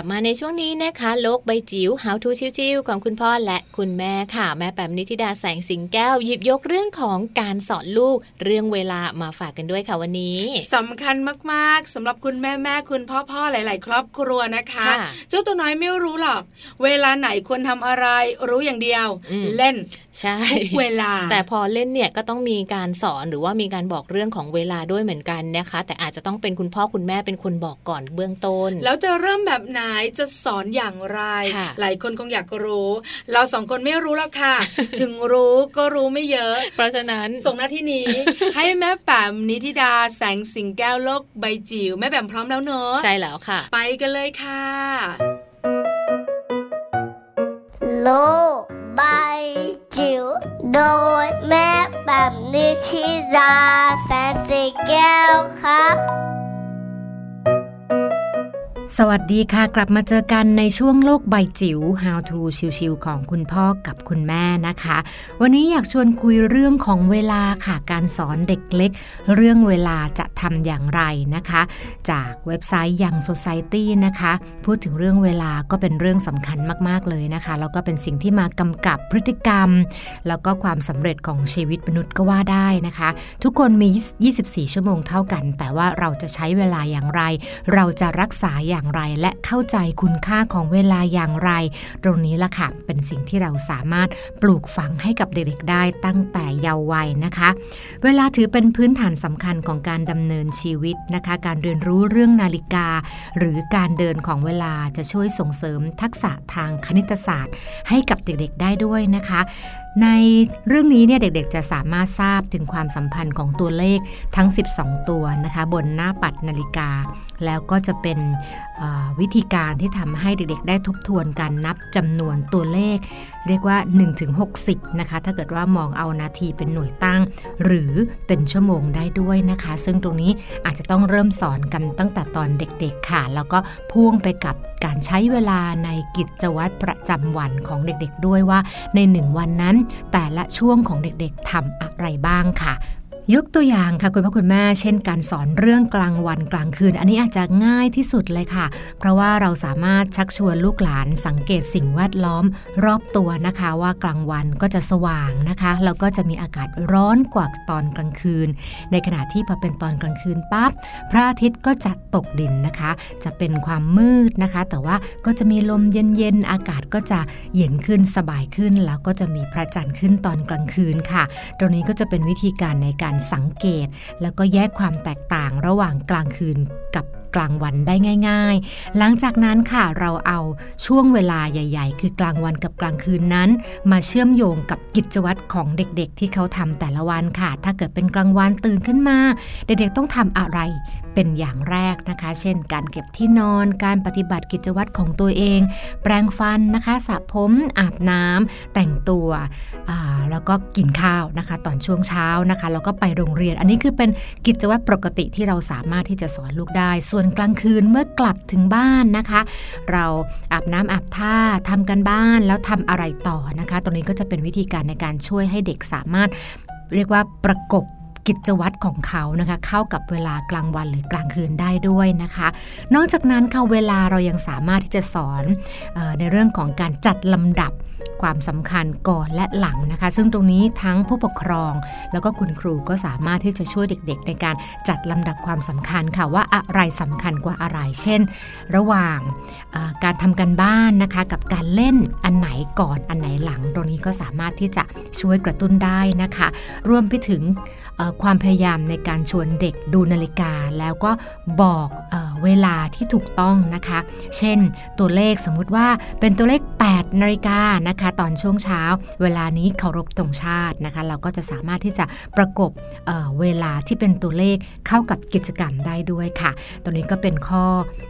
ลับมาในช่วงนี้นะคะ โลกใบจิ๋ว How to ชิวๆของคุณพ่อและ คุณแม่ค่ะ แม่แปมนิธิดาแสงสิงแก้วหยิบยกเรื่องของการสอนลูกเรื่องเวลามาฝากกันด้วยค่ะวันนี้สำคัญมากๆสำหรับคุณแม่แม่คุณพ่อพ่อหลาย ๆ ครอบครัวนะคะค่ะเจ้าตัวน้อยไม่รู้หรอก เวลาไหนควรทำอะไรรู้อย่างเดียวอืมเล่นใช่ทุกเวลา แต่พอเล่นเนี่ยก็ต้องมีการสอนหรือว่ามีการบอกเรื่องของเวลาด้วยเหมือนกันนะคะ แต่อาจจะต้องเป็นคุณพ่อคุณแม่เป็นคนบอกก่อนเบื้องต้น แล้วจะเริ่มแบบไหนจะสอนอย่างไรค่ะหลายคนคงอยากรู้ เราสองคนไม่รู้แล้วค่ะ ถึงรู้ก็รู้ไม่เยอะ เพราะฉะนั้นส่งหน้าที่นี้ ให้แม่แปมนิธิดาแสงสิงแก้วโลกใบจิ๋วแม่แปมพร้อมแล้วเนอะใช่แล้วค่ะ ไปกันเลยค่ะ โลกใบจิ๋วโดยแม่แบบนิชิราแสนสีแก้วครับ สวัสดีค่ะ กลับมาเจอกันในช่วงโลกใบจิ๋ว How to ชิวๆของคุณพ่อกับคุณแม่นะคะ วันนี้อยากชวนคุยเรื่องของเวลาค่ะ การสอนเด็กเล็ก เรื่องเวลาจะทำอย่างไรนะคะ จากเว็บไซต์ยัง Society นะคะ พูดถึงเรื่องเวลาก็เป็นเรื่องสำคัญมากๆเลยนะคะ แล้วก็เป็นสิ่งที่มากำกับพฤติกรรม แล้วก็ความสำเร็จของชีวิตมนุษย์ก็ว่าได้นะคะ ทุกคนมี 24 ชั่วโมงเท่ากัน แต่ว่าเราจะใช้เวลาอย่างไร เราจะรักษาอย่างไร และเข้าใจคุณค่าของเวลาอย่างไร ตรงนี้ละค่ะเป็นสิ่งที่เราสามารถปลูกฝังให้กับเด็กๆได้ตั้งแต่เยาว์วัยนะคะ เวลาถือเป็นพื้นฐานสำคัญของการดำเนินชีวิตนะคะ การเรียนรู้เรื่องนาฬิกา หรือการเดินของเวลาจะช่วยส่งเสริมทักษะทางคณิตศาสตร์ ให้กับเด็กๆได้ด้วยนะคะในเรื่องนี้เนี่ยเด็กๆ จะสามารถทราบถึงความสัมพันธ์ของตัวเลขทั้ง 12 ตัวนะคะบนหน้าปัดนาฬิกา แล้วก็จะเป็นวิธีการที่ทำให้เด็กๆ ได้ทบทวนการนับจำนวนตัวเลข เรียกว่า 1-60 นะคะ ถ้าเกิดว่ามองเอานาทีเป็นหน่วยตั้ง หรือเป็นชั่วโมงได้ด้วยนะคะ ซึ่งตรงนี้อาจจะต้องเริ่มสอนกันตั้งแต่ตอนเด็กๆ ค่ะ แล้วก็พ่วงไปกับการใช้เวลาในกิจวัตรประจำวันของเด็กๆ ด้วยว่าในหนึ่งวันนั้นแต่ละช่วงของเด็กๆทำอะไรบ้างค่ะ ยกตัวอย่างค่ะคุณพ่อคุณแม่เช่นการสอนเรื่องกลางวันกลางคืน อันนี้อาจจะง่ายที่สุดเลยค่ะ เพราะว่าเราสามารถชักชวนลูกหลานสังเกตสิ่งแวดล้อมรอบตัวนะคะ ว่ากลางวันก็จะสว่างนะคะแล้วก็จะมีอากาศร้อนกว่าตอนกลางคืน ในขณะที่พอเป็นตอนกลางคืนปั๊บพระอาทิตย์ก็จะตกดินนะคะ จะเป็นความมืดนะคะ แต่ว่าก็จะมีลมเย็นๆอากาศก็จะเย็นขึ้นสบายขึ้น แล้วก็จะมีพระจันทร์ขึ้นตอนกลางคืนค่ะ ตรงนี้ก็จะเป็นวิธีการในการสังเกต แล้วก็แยกความแตกต่างระหว่างกลางคืนกับ กลางวันได้ง่าย ๆ หลังจากนั้นค่ะเราเอาช่วงเวลาใหญ่ ๆ คือกลางวันกับกลางคืนนั้น มาเชื่อมโยงกับกิจวัตรของเด็กๆ ที่เขาทำแต่ละวันค่ะ ถ้าเกิดเป็นกลางวันตื่นขึ้นมา เด็กๆต้องทำอะไรเป็นอย่างแรกนะคะ เช่น การเก็บที่นอน การปฏิบัติกิจวัตรของตัวเอง แปรงฟันนะคะสระผมอาบน้ำแต่งตัวแล้วก็กินข้าวนะคะ ตอนช่วงเช้านะคะแล้วก็ไปโรงเรียน อันนี้คือเป็นกิจวัตรปกติที่เราสามารถที่จะสอนลูกได้ส่วนนกลางคืนเมื่อกลับถึงบ้านนะคะ เราอาบน้ำอาบท่าทำกันบ้านแล้วทำอะไรต่อนะคะ ตรงนี้ก็จะเป็นวิธีการในการช่วยให้เด็กสามารถเรียกว่าประกบ กิจวัตรของเขานะคะ เข้ากับเวลากลางวันหรือกลางคืนได้ด้วยนะคะ นอกจากนั้นค่ะเวลาเรายังสามารถที่จะสอนออในเรื่องของการจัดลำดับความสำคัญก่อนและหลังนะคะ ซึ่งตรงนี้ทั้งผู้ปกครอง แล้วก็คุณครูก็สามารถที่จะช่วยเด็กๆ ในการจัดลำดับความสำคัญค่ะว่าอะไรสำคัญกว่าอะไร เช่น ระหว่างการทำการบ้านนะคะกับการเล่นอันไหนก่อนอันไหนหลัง ตรงนี้ก็สามารถที่จะช่วยกระตุ้นได้นะคะ รวมไปถึงความพยายามในการชวนเด็กดูนาฬิกา แล้วก็บอกเอเวลาที่ถูกต้องนะคะ เช่นตัวเลขสมมุติว่าเป็นตัวเลข 8 นาฬิกานะคะ ตอนช่วงเช้า เวลานี้เคารพตรงชาตินะคะ เราก็จะสามารถที่จะประกบเเวลาที่เป็นตัวเลขเข้ากับกิจกรรมได้ด้วยค่ะ ตัวนี้ก็เป็นข้อ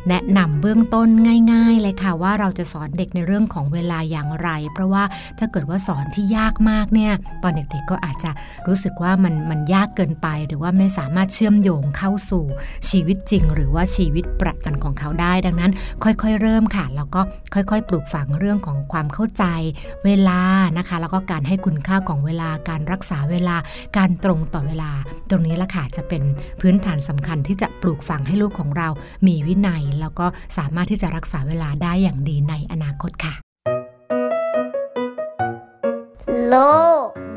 แนะนำเบื้องต้นง่ายๆเลยค่ะ ว่าเราจะสอนเด็กในเรื่องของเวลาอย่างไร เพราะว่าถ้าเกิดว่าสอนที่ยากมากเนี่ยตอนเด็กๆก็อาจจะรู้สึกว่ามันมันยากเกินไป หรือว่าไม่สามารถเชื่อมโยงเข้าสู่ชีวิตจริง หรือว่าชีวิตประจำของเขาได้ ดังนั้น ค่อยๆ เริ่มค่ะ แล้วก็ค่อยๆ ปลูกฝังเรื่องของความเข้าใจ เวลานะคะ แล้วก็การให้คุณค่าของเวลา การรักษาเวลา การตรงต่อเวลา ตรงนี้ละค่ะจะเป็นพื้นฐานสำคัญที่จะปลูกฝังให้ลูกของเรา มีวินัย แล้วก็สามารถที่จะรักษาเวลาได้อย่างดีในอนาคตค่ะ โลบ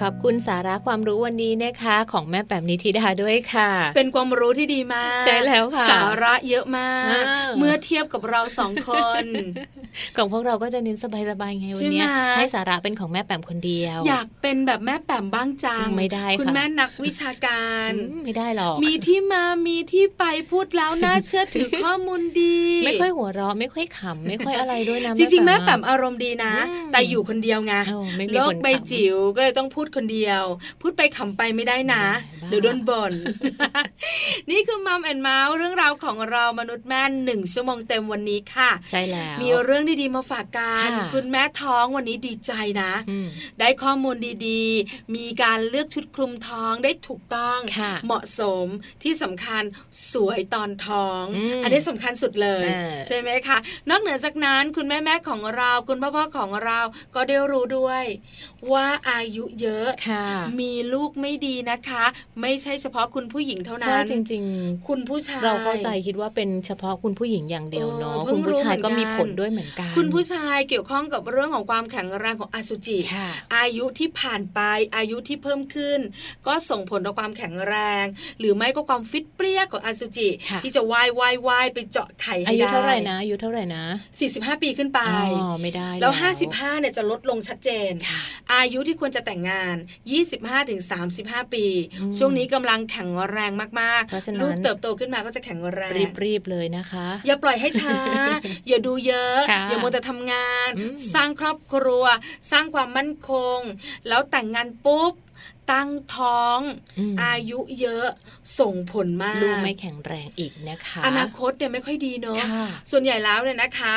ขอบคุณสาระความรู้วันนี้นะคะ ของแม่แปมนิธิดาด้วยค่ะ เป็นความรู้ที่ดีมาก ใช่แล้วค่ะ สาระเยอะมาก เมื่อเทียบกับเราสองคน ของพวกเราก็จะเน้นสบายๆไงวันนี้ให้สาระเป็นของแม่แปมคนเดียว อยากเป็นแบบแม่แปมบ้างจังไม่ได้คุณแม่นักวิชาการไม่ได้หรอกมีที่มามีที่ไปพูดแล้วน่าเชื่อถือข้อมูลดี ไม่ค่อยหัวเราะไม่ค่อยขำไม่ค่อยอะไรด้วยนะจริงๆแม่แปมอารมณ์ดีนะ แต่อยู่คนเดียวไงโลกใบจิ๋วก็เลยต้องพูดคนเดียว พูดไปขำไปไม่ได้นะเดี๋ยวโดนบ่นนี่คือมัมแอนเมาส์เรื่องราวของเรามนุษย์แม่หนึ่งชั่วโมงเต็มวันนี้ค่ะ ใช่แล้ว มีเรื่องดีๆมาฝากกันคุณแม่ท้องวันนี้ดีใจนะ ได้ข้อมูลดีๆ มีการเลือกชุดคลุมท้องได้ถูกต้องเหมาะสมที่สำคัญสวยตอนท้องอันนี้สำคัญสุดเลยใช่ไหมคะ นอกเหนือจากนั้นคุณแม่แม่ของเราคุณพ่อพ่อของเราก็ได้รู้ด้วย ว่าอายุเยอะมีลูกไม่ดีนะคะ ไม่ใช่เฉพาะคุณผู้หญิงเท่านั้นใช่จริง ๆ คุณผู้ชาย เราเข้าใจคิดว่าเป็นเฉพาะคุณผู้หญิงอย่างเดียวเนาะคุณผู้ชายก็มีผลด้วยเหมือนกันคุณผู้ชายเกี่ยวข้องกับเรื่องของความแข็งแรงของอสุจิอายุที่ผ่านไปอายุที่เพิ่มขึ้น ก็ส่งผลต่อความแข็งแรง หรือไม่ก็ความฟิตเปรี้ยของอสุจิที่จะว่ายว่ายว่ายไปเจาะไข่ให้ได้อายุเท่าไหร่นะอายุเท่าไหร่นะ45 ปีขึ้นไป อ๋อไม่ได้แล้ว 55เนี่ยจะลดลงชัดเจนอายุที่ควรจะแต่งงาน25ถึง35 ปี ช่วงนี้กำลังแข็งแรงมากๆลูกเติบโตขึ้นมาก็จะแข็งแรงรีบๆเลยนะคะ อย่าปล่อยให้ช้า อย่าดูเยอะ อย่ามัวแต่ทำงาน สร้างครอบครัว สร้างความมั่นคง แล้วแต่งงานปุ๊บตั้งท้องอายุเยอะส่งผลมากลูกไม่แข็งแรงอีกนะคะ อนาคตเนี่ยไม่ค่อยดีเนาะส่วนใหญ่แล้วเนี่ยนะคะ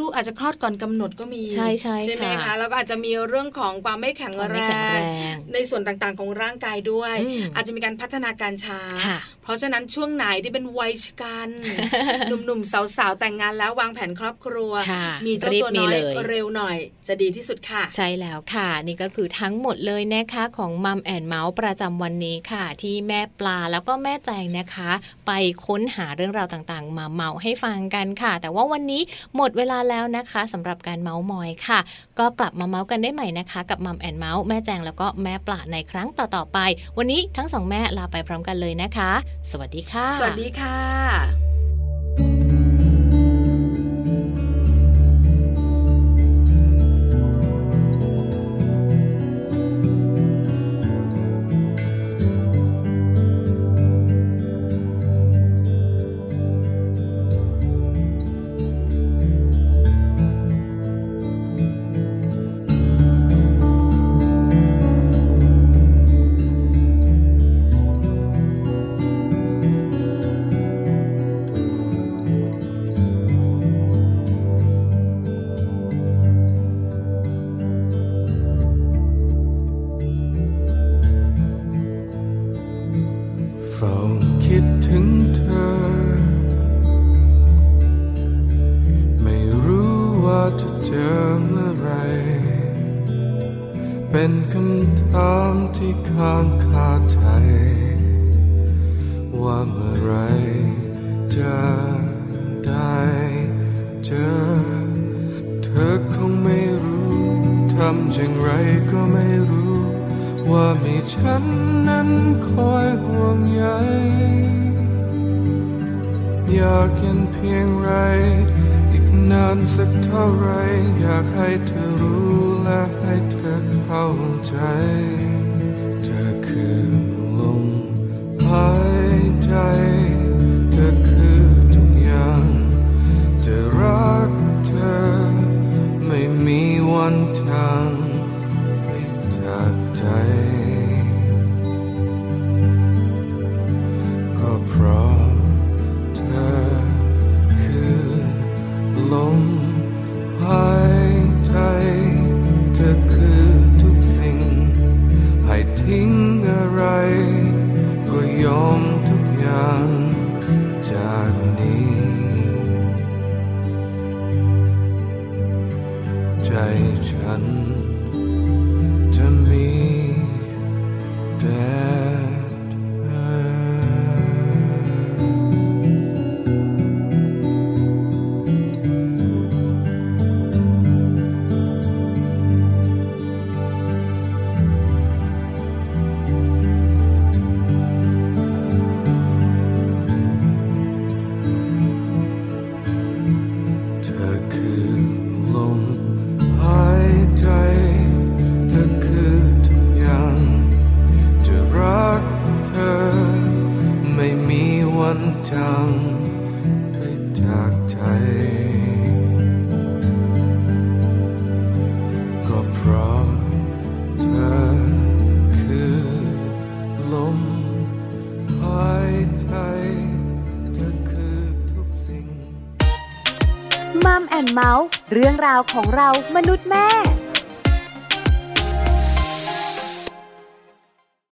ลูกอาจจะคลอดก่อนกำหนดก็มีใช่ใช่ใช่ไหมคะแล้วก็อาจจะมีเรื่องของความไม่แข็งแรง ในส่วนต่างๆของร่างกายด้วย อาจจะมีการพัฒนาการช้า เพราะฉะนั้นช่วงไหนที่เป็นวัยชกันหนุ่มๆสาวๆแต่งงานแล้ววางแผนครอบครัว มีเจ้าตัวน้อยเร็วหน่อย จะดีที่สุดค่ะ ใช่แล้วค่ะ นี่ก็คือทั้งหมดเลยนะคะของมัมแอนเมาส์ประจำวันนี้ค่ะ ที่แม่ปลาแล้วก็แม่แจงนะคะ ไปค้นหาเรื่องราวต่างๆ มาเมาให้ฟังกันค่ะ แต่ว่าวันนี้หมดเวลาแล้วนะคะสำหรับการเมาส์มอยค่ะ ก็กลับมาเมาส์กันได้ใหม่นะคะ กับมัมแอนเมาส์แม่แจงแล้วก็แม่ปลาในครั้งต่อๆไป วันนี้ทั้งสองแม่ลาไปพร้อมกันเลยนะคะ สวัสดีค่ะ สวัสดีค่ะ เข้ ราวของเรามนุษย์แม่